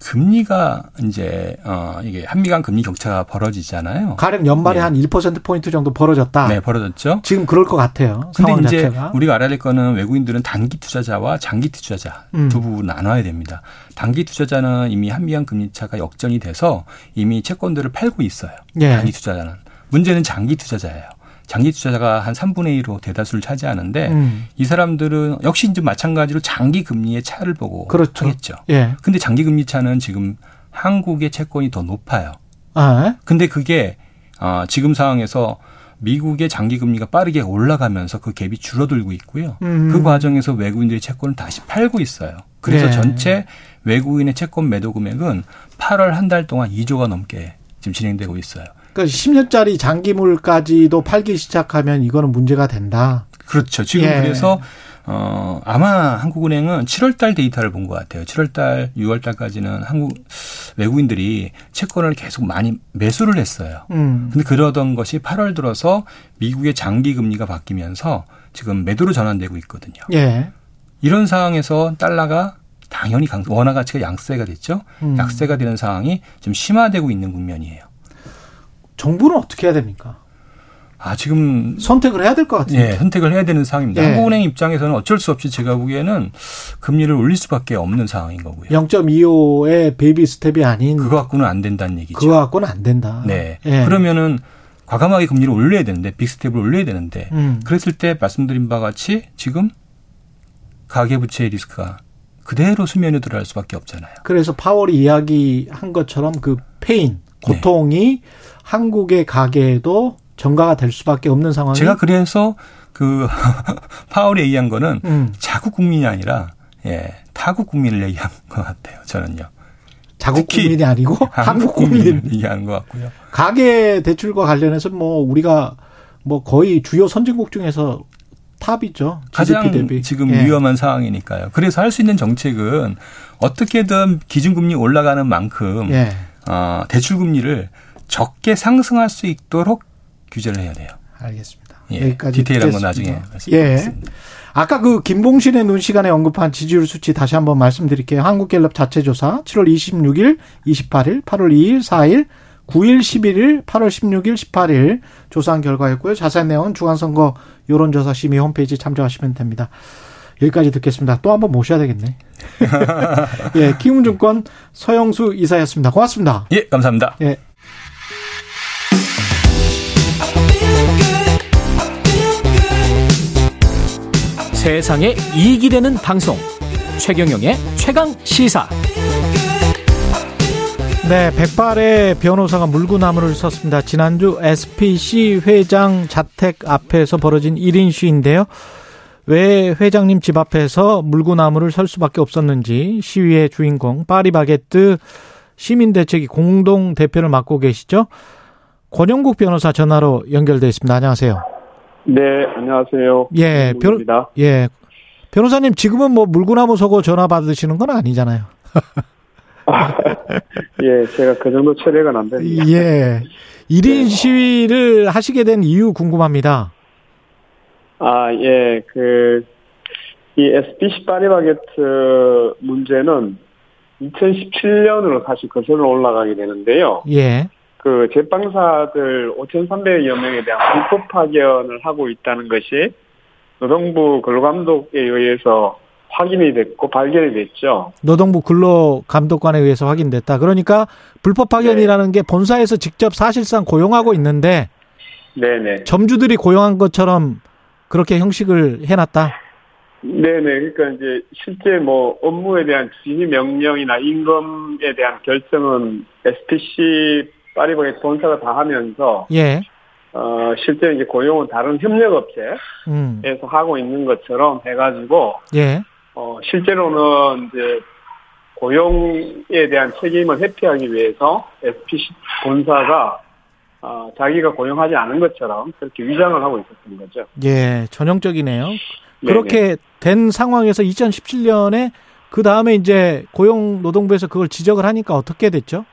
금리가 이제 어 이게 한미 간 금리 격차가 벌어지잖아요. 가령 연말에 네. 한 1% 포인트 정도 벌어졌다. 네, 벌어졌죠. 지금 그럴 것 같아요. 근데 이제 자체가. 우리가 알아야 될 거는 외국인들은 단기 투자자와 장기 투자자 음. 두 부분 나눠야 됩니다. 단기 투자자는 이미 한미 간 금리 차가 역전이 돼서 이미 채권들을 팔고 있어요. 예. 단기 투자자는 문제는 장기 투자자예요. 장기 투자자가 한 3분의 1로 대다수를 차지하는데 음. 이 사람들은 역시 이제 마찬가지로 장기 금리의 차를 보고 그렇죠. 하겠죠. 예. 근데 장기 금리 차는 지금 한국의 채권이 더 높아요. 아. 근데 그게 어, 지금 상황에서 미국의 장기 금리가 빠르게 올라가면서 그 갭이 줄어들고 있고요. 음. 그 과정에서 외국인들의 채권을 다시 팔고 있어요. 그래서 예. 전체 외국인의 채권 매도 금액은 8월 한 달 동안 2조가 넘게 지금 진행되고 있어요. 그러니까 10년짜리 장기물까지도 팔기 시작하면 이거는 문제가 된다. 그렇죠. 지금 예. 그래서 어 아마 한국은행은 7월 달 데이터를 본 것 같아요. 7월 달, 6월 달까지는 한국 외국인들이 채권을 계속 많이 매수를 했어요. 음. 근데 그러던 것이 8월 들어서 미국의 장기 금리가 바뀌면서 지금 매도로 전환되고 있거든요. 예. 이런 상황에서 달러가 당연히 강, 원화 가치가 약세가 됐죠. 음. 약세가 되는 상황이 좀 심화되고 있는 국면이에요. 정부는 어떻게 해야 됩니까? 아, 지금 선택을 해야 될 것 같아요. 예, 선택을 해야 되는 상황입니다. 예. 한국은행 입장에서는 어쩔 수 없이 제가 보기에는 금리를 올릴 수밖에 없는 상황인 거고요. 0.25의 baby step이 아닌 그거 갖고는 안 된다는 얘기죠. 그거 갖고는 안 된다. 네. 예. 그러면은 과감하게 금리를 올려야 되는데 big step을 올려야 되는데 음. 그랬을 때 말씀드린 바와 같이 지금 가계부채 리스크가 그대로 수면에 들어갈 수밖에 없잖아요. 그래서 파월이 이야기한 것처럼 그 pain 고통이 네. 한국의 가계에도 전가가 될 수밖에 없는 상황이 제가 그래서 그 *laughs* 파월이 얘기한 거는 음. 자국 국민이 아니라 예, 타국 국민을 얘기한 것 같아요. 저는요. 자국 국민이 아니고 한국 국민을 얘기한 것 같고요. 가계 대출과 관련해서 뭐 우리가 뭐 거의 주요 선진국 중에서 탑이죠. 가장 대비. 지금 예. 위험한 상황이니까요. 그래서 할 수 있는 정책은 어떻게든 기준금리 올라가는 만큼 예. 어, 대출 금리를 적게 상승할 수 있도록 규제를 해야 돼요. 알겠습니다. 예, 여기까지 디테일한 건 나중에 말씀드리겠습니다. 예. 아까 그 김봉신의 눈 시간에 언급한 지지율 수치 다시 한번 말씀드릴게요. 한국갤럽 자체 조사 7월 26일, 28일, 8월 2일, 4일, 9일, 11일, 8월 16일, 18일 조사한 결과였고요. 자세한 내용은 중앙선거 여론조사 심의 홈페이지 참조하시면 됩니다. 여기까지 듣겠습니다. 또 한번 모셔야 되겠네. *laughs* 예, 키움증권 서영수 이사였습니다. 고맙습니다. 예, 감사합니다. 예. 세상에 이익이 되는 방송 최경영의 최강 시사 네, 백발의 변호사가 물구나무를 섰습니다. 지난주 SPC 회장 자택 앞에서 벌어진 1인 시위인데요. 왜 회장님 집 앞에서 물구나무를 설 수밖에 없었는지 시위의 주인공 파리바게뜨 시민대책위 공동대표를 맡고 계시죠. 권영국 변호사 전화로 연결돼 있습니다. 안녕하세요. 네, 안녕하세요. 예, 변, 예. 변호사님, 지금은 뭐 물구나무 서고 전화 받으시는 건 아니잖아요. 아, *laughs* 예, 제가 그 정도 체력은 안 됩니다. 예. 1인 네. 시위를 하시게 된 이유 궁금합니다. 아, 예, 그, 이 SBC 파리바게트 문제는 2017년으로 다시 거슬러 올라가게 되는데요. 예. 그 제빵사들 5,300여 명에 대한 불법 파견을 하고 있다는 것이 노동부 근로감독에 의해서 확인이 됐고 발견이 됐죠. 노동부 근로감독관에 의해서 확인됐다. 그러니까 불법 파견이라는 네. 게 본사에서 직접 사실상 고용하고 있는데 네네. 점주들이 고용한 것처럼 그렇게 형식을 해놨다. 네네. 그러니까 이제 실제 뭐 업무에 대한 지휘 명령이나 임금에 대한 결정은 SPC 파리바게트 본사가 다 하면서 예. 어, 실제 이제 고용은 다른 협력업체에서 음. 하고 있는 것처럼 해가지고 예. 어, 실제로는 이제 고용에 대한 책임을 회피하기 위해서 SPC 본사가 어, 자기가 고용하지 않은 것처럼 그렇게 위장을 하고 있었던 거죠. 예, 전형적이네요. 그렇게 된 상황에서 2017년에 그 다음에 이제 고용노동부에서 그걸 지적을 하니까 어떻게 됐죠?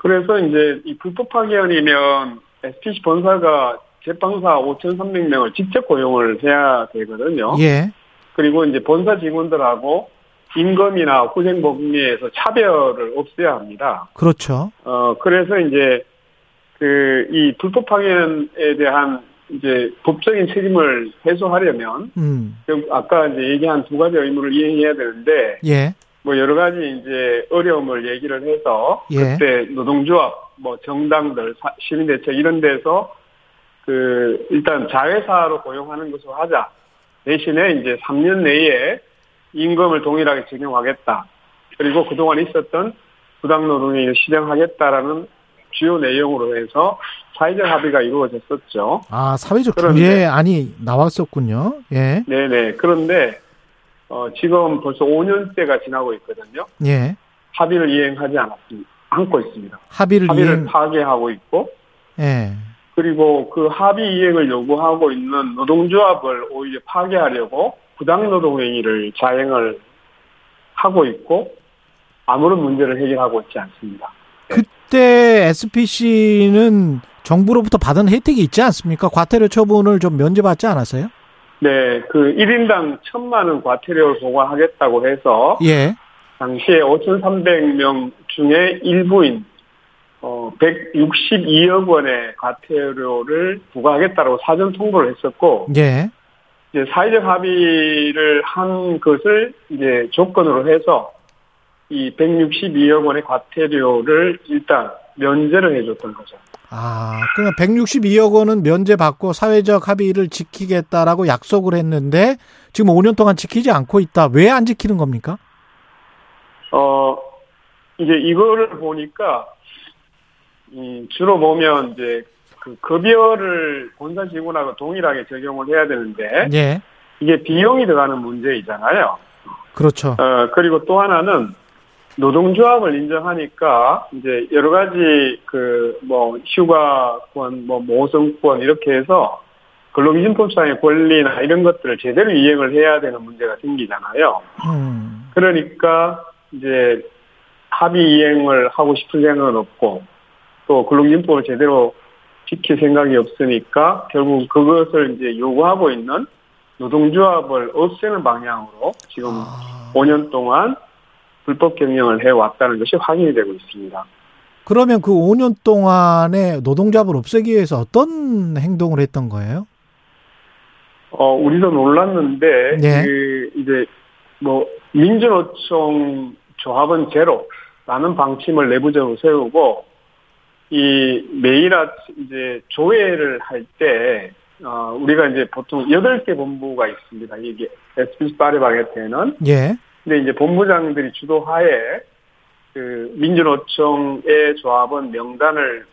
그래서 이제 이 불법 파견이면 SPC 본사가 제빵사 5,300명을 직접 고용을 해야 되거든요. 예. 그리고 이제 본사 직원들하고 임금이나 후생복리에서 차별을 없애야 합니다. 그렇죠. 어, 그래서 이제 그 이 불법 파견에 대한 이제 법적인 책임을 해소하려면 음. 아까 이제 얘기한 두 가지 의무를 이행해야 되는데 예. 뭐 여러 가지 이제 어려움을 얘기를 해서 예. 그때 노동조합 뭐 정당들 시민대책 이런 데서 그 일단 자회사로 고용하는 것을 하자 대신에 이제 3년 내에 임금을 동일하게 적용하겠다 그리고 그동안 있었던 부당 노동을 실행하겠다라는 주요 내용으로 해서 사회적 합의가 이루어졌었죠. 아, 사회적 중재 안이 나왔었군요. 예. 네네. 그런데, 어, 지금 벌써 5년째가 지나고 있거든요. 예. 합의를 이행하지 않았습니다. 않고 있습니다. 합의를, 합의를 이행... 파괴하고 있고, 예. 그리고 그 합의 이행을 요구하고 있는 노동조합을 오히려 파괴하려고 부당노동행위를 자행을 하고 있고, 아무런 문제를 해결하고 있지 않습니다. 네. 그때 SPC는 정부로부터 받은 혜택이 있지 않습니까? 과태료 처분을 좀 면제받지 않았어요? 네, 그 1인당 천만 원 과태료를 보관하겠다고 해서 예. 당시에 5,300명 중에 일부인 어 162억 원의 과태료를 부과하겠다고 사전 통보를 했었고 예. 이제 사회적 합의를 한 것을 이제 조건으로 해서 이 162억 원의 과태료를 일단 면제를 해줬던 거죠. 아, 그러니까 162억 원은 면제받고 사회적 합의를 지키겠다라고 약속을 했는데 지금 5년 동안 지키지 않고 있다. 왜 안 지키는 겁니까? 어, 이제 이거를 보니까 음, 주로 보면 이제 그 급여를 본사 직원하고 동일하게 적용을 해야 되는데 예. 이게 비용이 들어가는 문제이잖아요. 그렇죠. 어, 그리고 또 하나는 노동조합을 인정하니까 이제 여러 가지 그 뭐 휴가권, 뭐 모성권 이렇게 해서 근로기준법상의 권리나 이런 것들을 제대로 이행을 해야 되는 문제가 생기잖아요. 음. 그러니까 이제 합의 이행을 하고 싶은 생각은 없고 또 근로기준법을 제대로 지킬 생각이 없으니까 결국 그것을 이제 요구하고 있는 노동조합을 없애는 방향으로 지금 아. 5년 동안 불법 경영을 해왔다는 것이 확인이 되고 있습니다. 그러면 그 5년 동안에 노동잡을 없애기 위해서 어떤 행동을 했던 거예요? 어, 우리도 놀랐는데, 네. 그, 이제, 뭐, 민주노총 조합은 제로라는 방침을 내부적으로 세우고, 이 매일 아침 이제 조회를 할 때, 어, 우리가 이제 보통 8개 본부가 있습니다. 이게 SBS 파리바게트에는. 예. 근데 이제 본부장들이 주도하에 그 민주노총의 조합은 명단을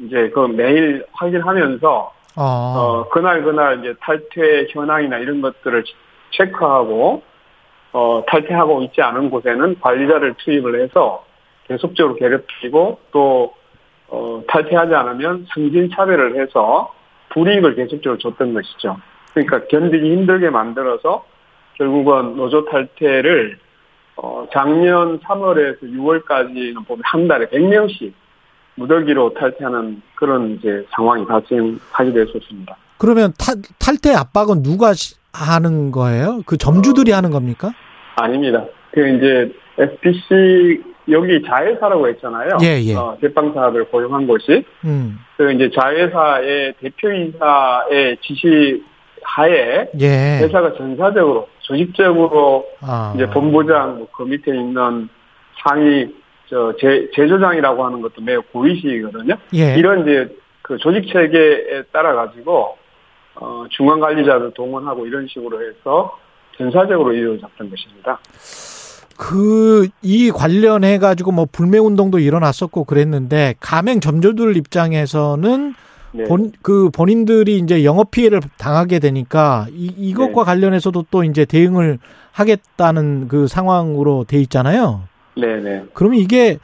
이제 그 매일 확인하면서 아. 어 그날 그날 이제 탈퇴 현황이나 이런 것들을 체크하고 어 탈퇴하고 있지 않은 곳에는 관리자를 투입을 해서 계속적으로 괴롭히고 또 어, 탈퇴하지 않으면 승진 차별을 해서 불이익을 계속적으로 줬던 것이죠. 그러니까 견디기 힘들게 만들어서 결국은 노조 탈퇴를 어, 작년 3월에서 6월까지는 보면 한 달에 100명씩 무더기로 탈퇴하는 그런 이제 상황이 발생하게 됐었습니다. 그러면 탈, 탈퇴 압박은 누가 하는 거예요? 그 점주들이 하는 겁니까? 아닙니다. 그 이제 SPC 여기 자회사라고 했잖아요. 예, 예. 어, 제빵사들 고용한 곳이. 음. 그 이제 자회사의 대표이사의 지시 하에 예. 회사가 전사적으로 조직적으로 아. 이제 본부장 뭐그 밑에 있는 상위 저 제, 제조장이라고 하는 것도 매우 고위직이거든요. 예. 이런 이제 그 조직 체계에 따라 가지고 어, 중간 관리자들 동원하고 이런 식으로 해서 전사적으로 이루어졌던 것입니다. 그, 이 관련해 가지고 뭐 불매 운동도 일어났었고 그랬는데, 가맹 점주들 입장에서는 네. 본, 그 본인들이 이제 영업 피해를 당하게 되니까 이, 이것과 네. 관련해서도 또 이제 대응을 하겠다는 그 상황으로 돼 있잖아요. 네네. 네. 그러면 이게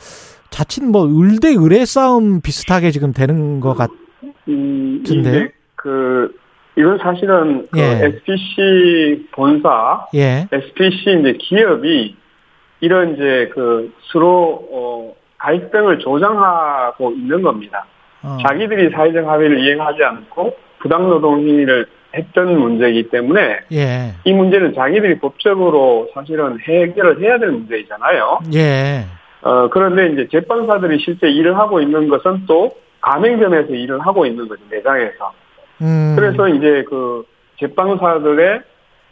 자칫 뭐 을대 을의 싸움 비슷하게 지금 되는 것 같은데요? 음, 그 이건 사실은 그 예. SPC 본사, 예. SPC 이제 기업이 이런 이제 그 서로 어 갈등을 조장하고 있는 겁니다. 어. 자기들이 사회적 합의를 이행하지 않고 부당노동 행위를 했던 문제이기 때문에 예. 이 문제는 자기들이 법적으로 사실은 해결을 해야 될 문제이잖아요. 예. 어 그런데 이제 제빵사들이 실제 일을 하고 있는 것은 또 가맹점에서 일을 하고 있는 거죠 매장에서. 음. 그래서 이제 그 제빵사들의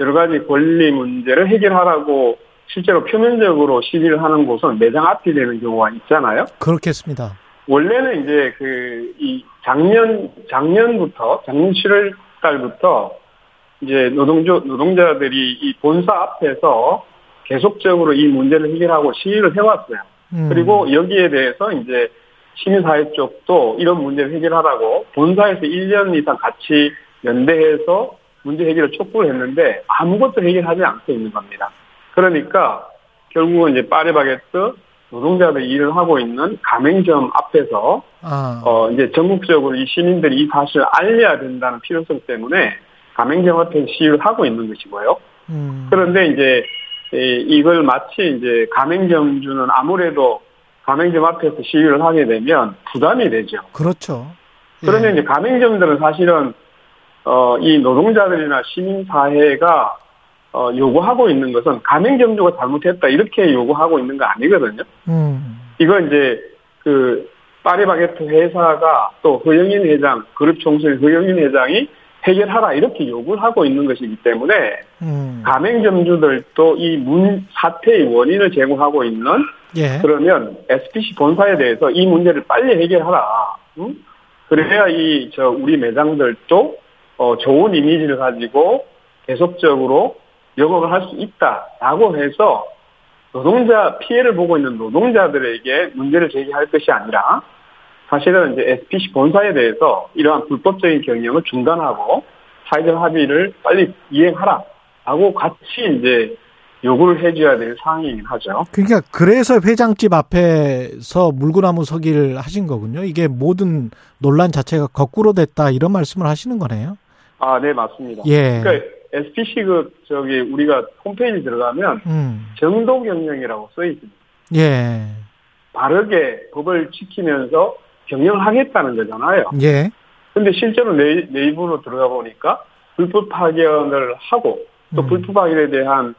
여러 가지 권리 문제를 해결하라고 실제로 표면적으로 시비를 하는 곳은 매장 앞이 되는 경우가 있잖아요. 그렇겠습니다. 원래는 이제 그 이 작년 작년부터 작년 7월 달부터 이제 노동조 노동자들이 이 본사 앞에서 계속적으로 이 문제를 해결하고 시위를 해왔어요. 음. 그리고 여기에 대해서 이제 시민사회 쪽도 이런 문제를 해결하라고 본사에서 1년 이상 같이 연대해서 문제 해결을 촉구를 했는데 아무것도 해결하지 않고 있는 겁니다. 그러니까 결국은 이제 파리바게트 노동자들이 일을 하고 있는 가맹점 앞에서 아. 어 이제 전국적으로 이 시민들이 이 사실을 알려야 된다는 필요성 때문에 가맹점 앞에서 시위를 하고 있는 것이고요. 음. 그런데 이제 이걸 마치 이제 가맹점주는 아무래도 가맹점 앞에서 시위를 하게 되면 부담이 되죠. 그렇죠. 예. 그러면 이제 가맹점들은 사실은 어, 이 노동자들이나 시민 사회가 어, 요구하고 있는 것은 가맹점주가 잘못했다 이렇게 요구하고 있는 거 아니거든요. 음. 이건 이제 그 파리바게트 회사가 또 허영인 회장, 그룹 총수의 허영인 회장이 해결하라 이렇게 요구를 하고 있는 것이기 때문에 음. 가맹점주들도 이 문 사태의 원인을 제공하고 있는 예. 그러면 SPC 본사에 대해서 이 문제를 빨리 해결하라. 응? 그래야 이 저 우리 매장들도 어 좋은 이미지를 가지고 계속적으로 영업을 할 수 있다라고 해서 노동자 피해를 보고 있는 노동자들에게 문제를 제기할 것이 아니라 사실은 이제 SPC 본사에 대해서 이러한 불법적인 경영을 중단하고 사회적 합의를 빨리 이행하라라고 같이 이제 요구를 해줘야 될 상황이긴 하죠. 그러니까 그래서 회장집 앞에서 물구나무 서기를 하신 거군요. 이게 모든 논란 자체가 거꾸로 됐다 이런 말씀을 하시는 거네요. 아, 네 맞습니다. 예. 그러니까 SPC 그 저기 우리가 홈페이지 들어가면 음. 정도 경영이라고 써 있습니다. 예. 바르게 법을 지키면서 경영을 하겠다는 거잖아요. 예. 근데 실제로 네, 네이버로 들어가 보니까 불법 파견을 하고 또 음. 불법 파견에 대한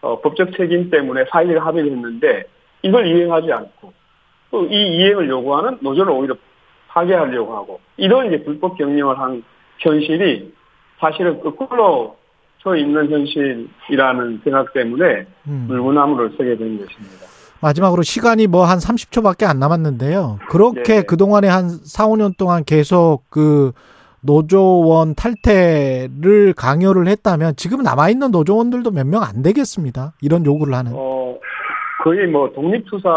어, 법적 책임 때문에 사회적 합의를 했는데 이걸 이행하지 않고 또 이 이행을 요구하는 노조를 오히려 파괴하려고 하고 이런 이제 불법 경영을 한 현실이 사실은 거꾸로 서 있는 현실이라는 생각 때문에 음. 물구나무를 서게 된 것입니다. 마지막으로 시간이 뭐 한 30초밖에 안 남았는데요. 그렇게 네. 그동안에 한 4, 5년 동안 계속 그 노조원 탈퇴를 강요를 했다면 지금 남아있는 노조원들도 몇 명 안 되겠습니다. 이런 요구를 하는. 어, 거의 뭐 독립투사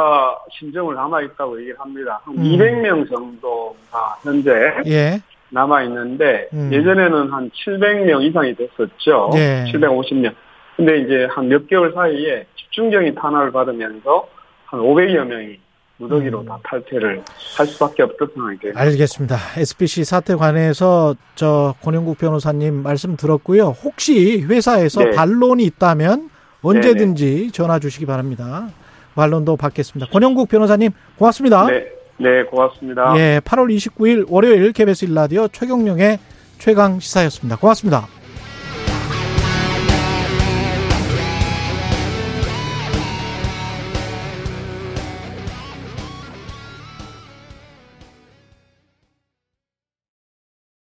신청을 남아있다고 얘기를 합니다. 한 음. 200명 정도가 현재 예. 남아 있는데 음. 예전에는 한 700명 이상이 됐었죠. 예. 750명. 근데 이제 한 몇 개월 사이에 집중적인 탄압을 받으면서 한 500여 명이 무더기로 음. 다 탈퇴를 할 수밖에 없던 상황이 되요 알겠습니다. SBC 사태 관해서 저 권영국 변호사님 말씀 들었고요. 혹시 회사에서 네. 반론이 있다면 언제든지 네네. 전화 주시기 바랍니다. 반론도 받겠습니다. 권영국 변호사님 고맙습니다. 네, 네 고맙습니다. 예, 8월 29일 월요일 KBS 일라디오 최경령의 최강 시사였습니다. 고맙습니다.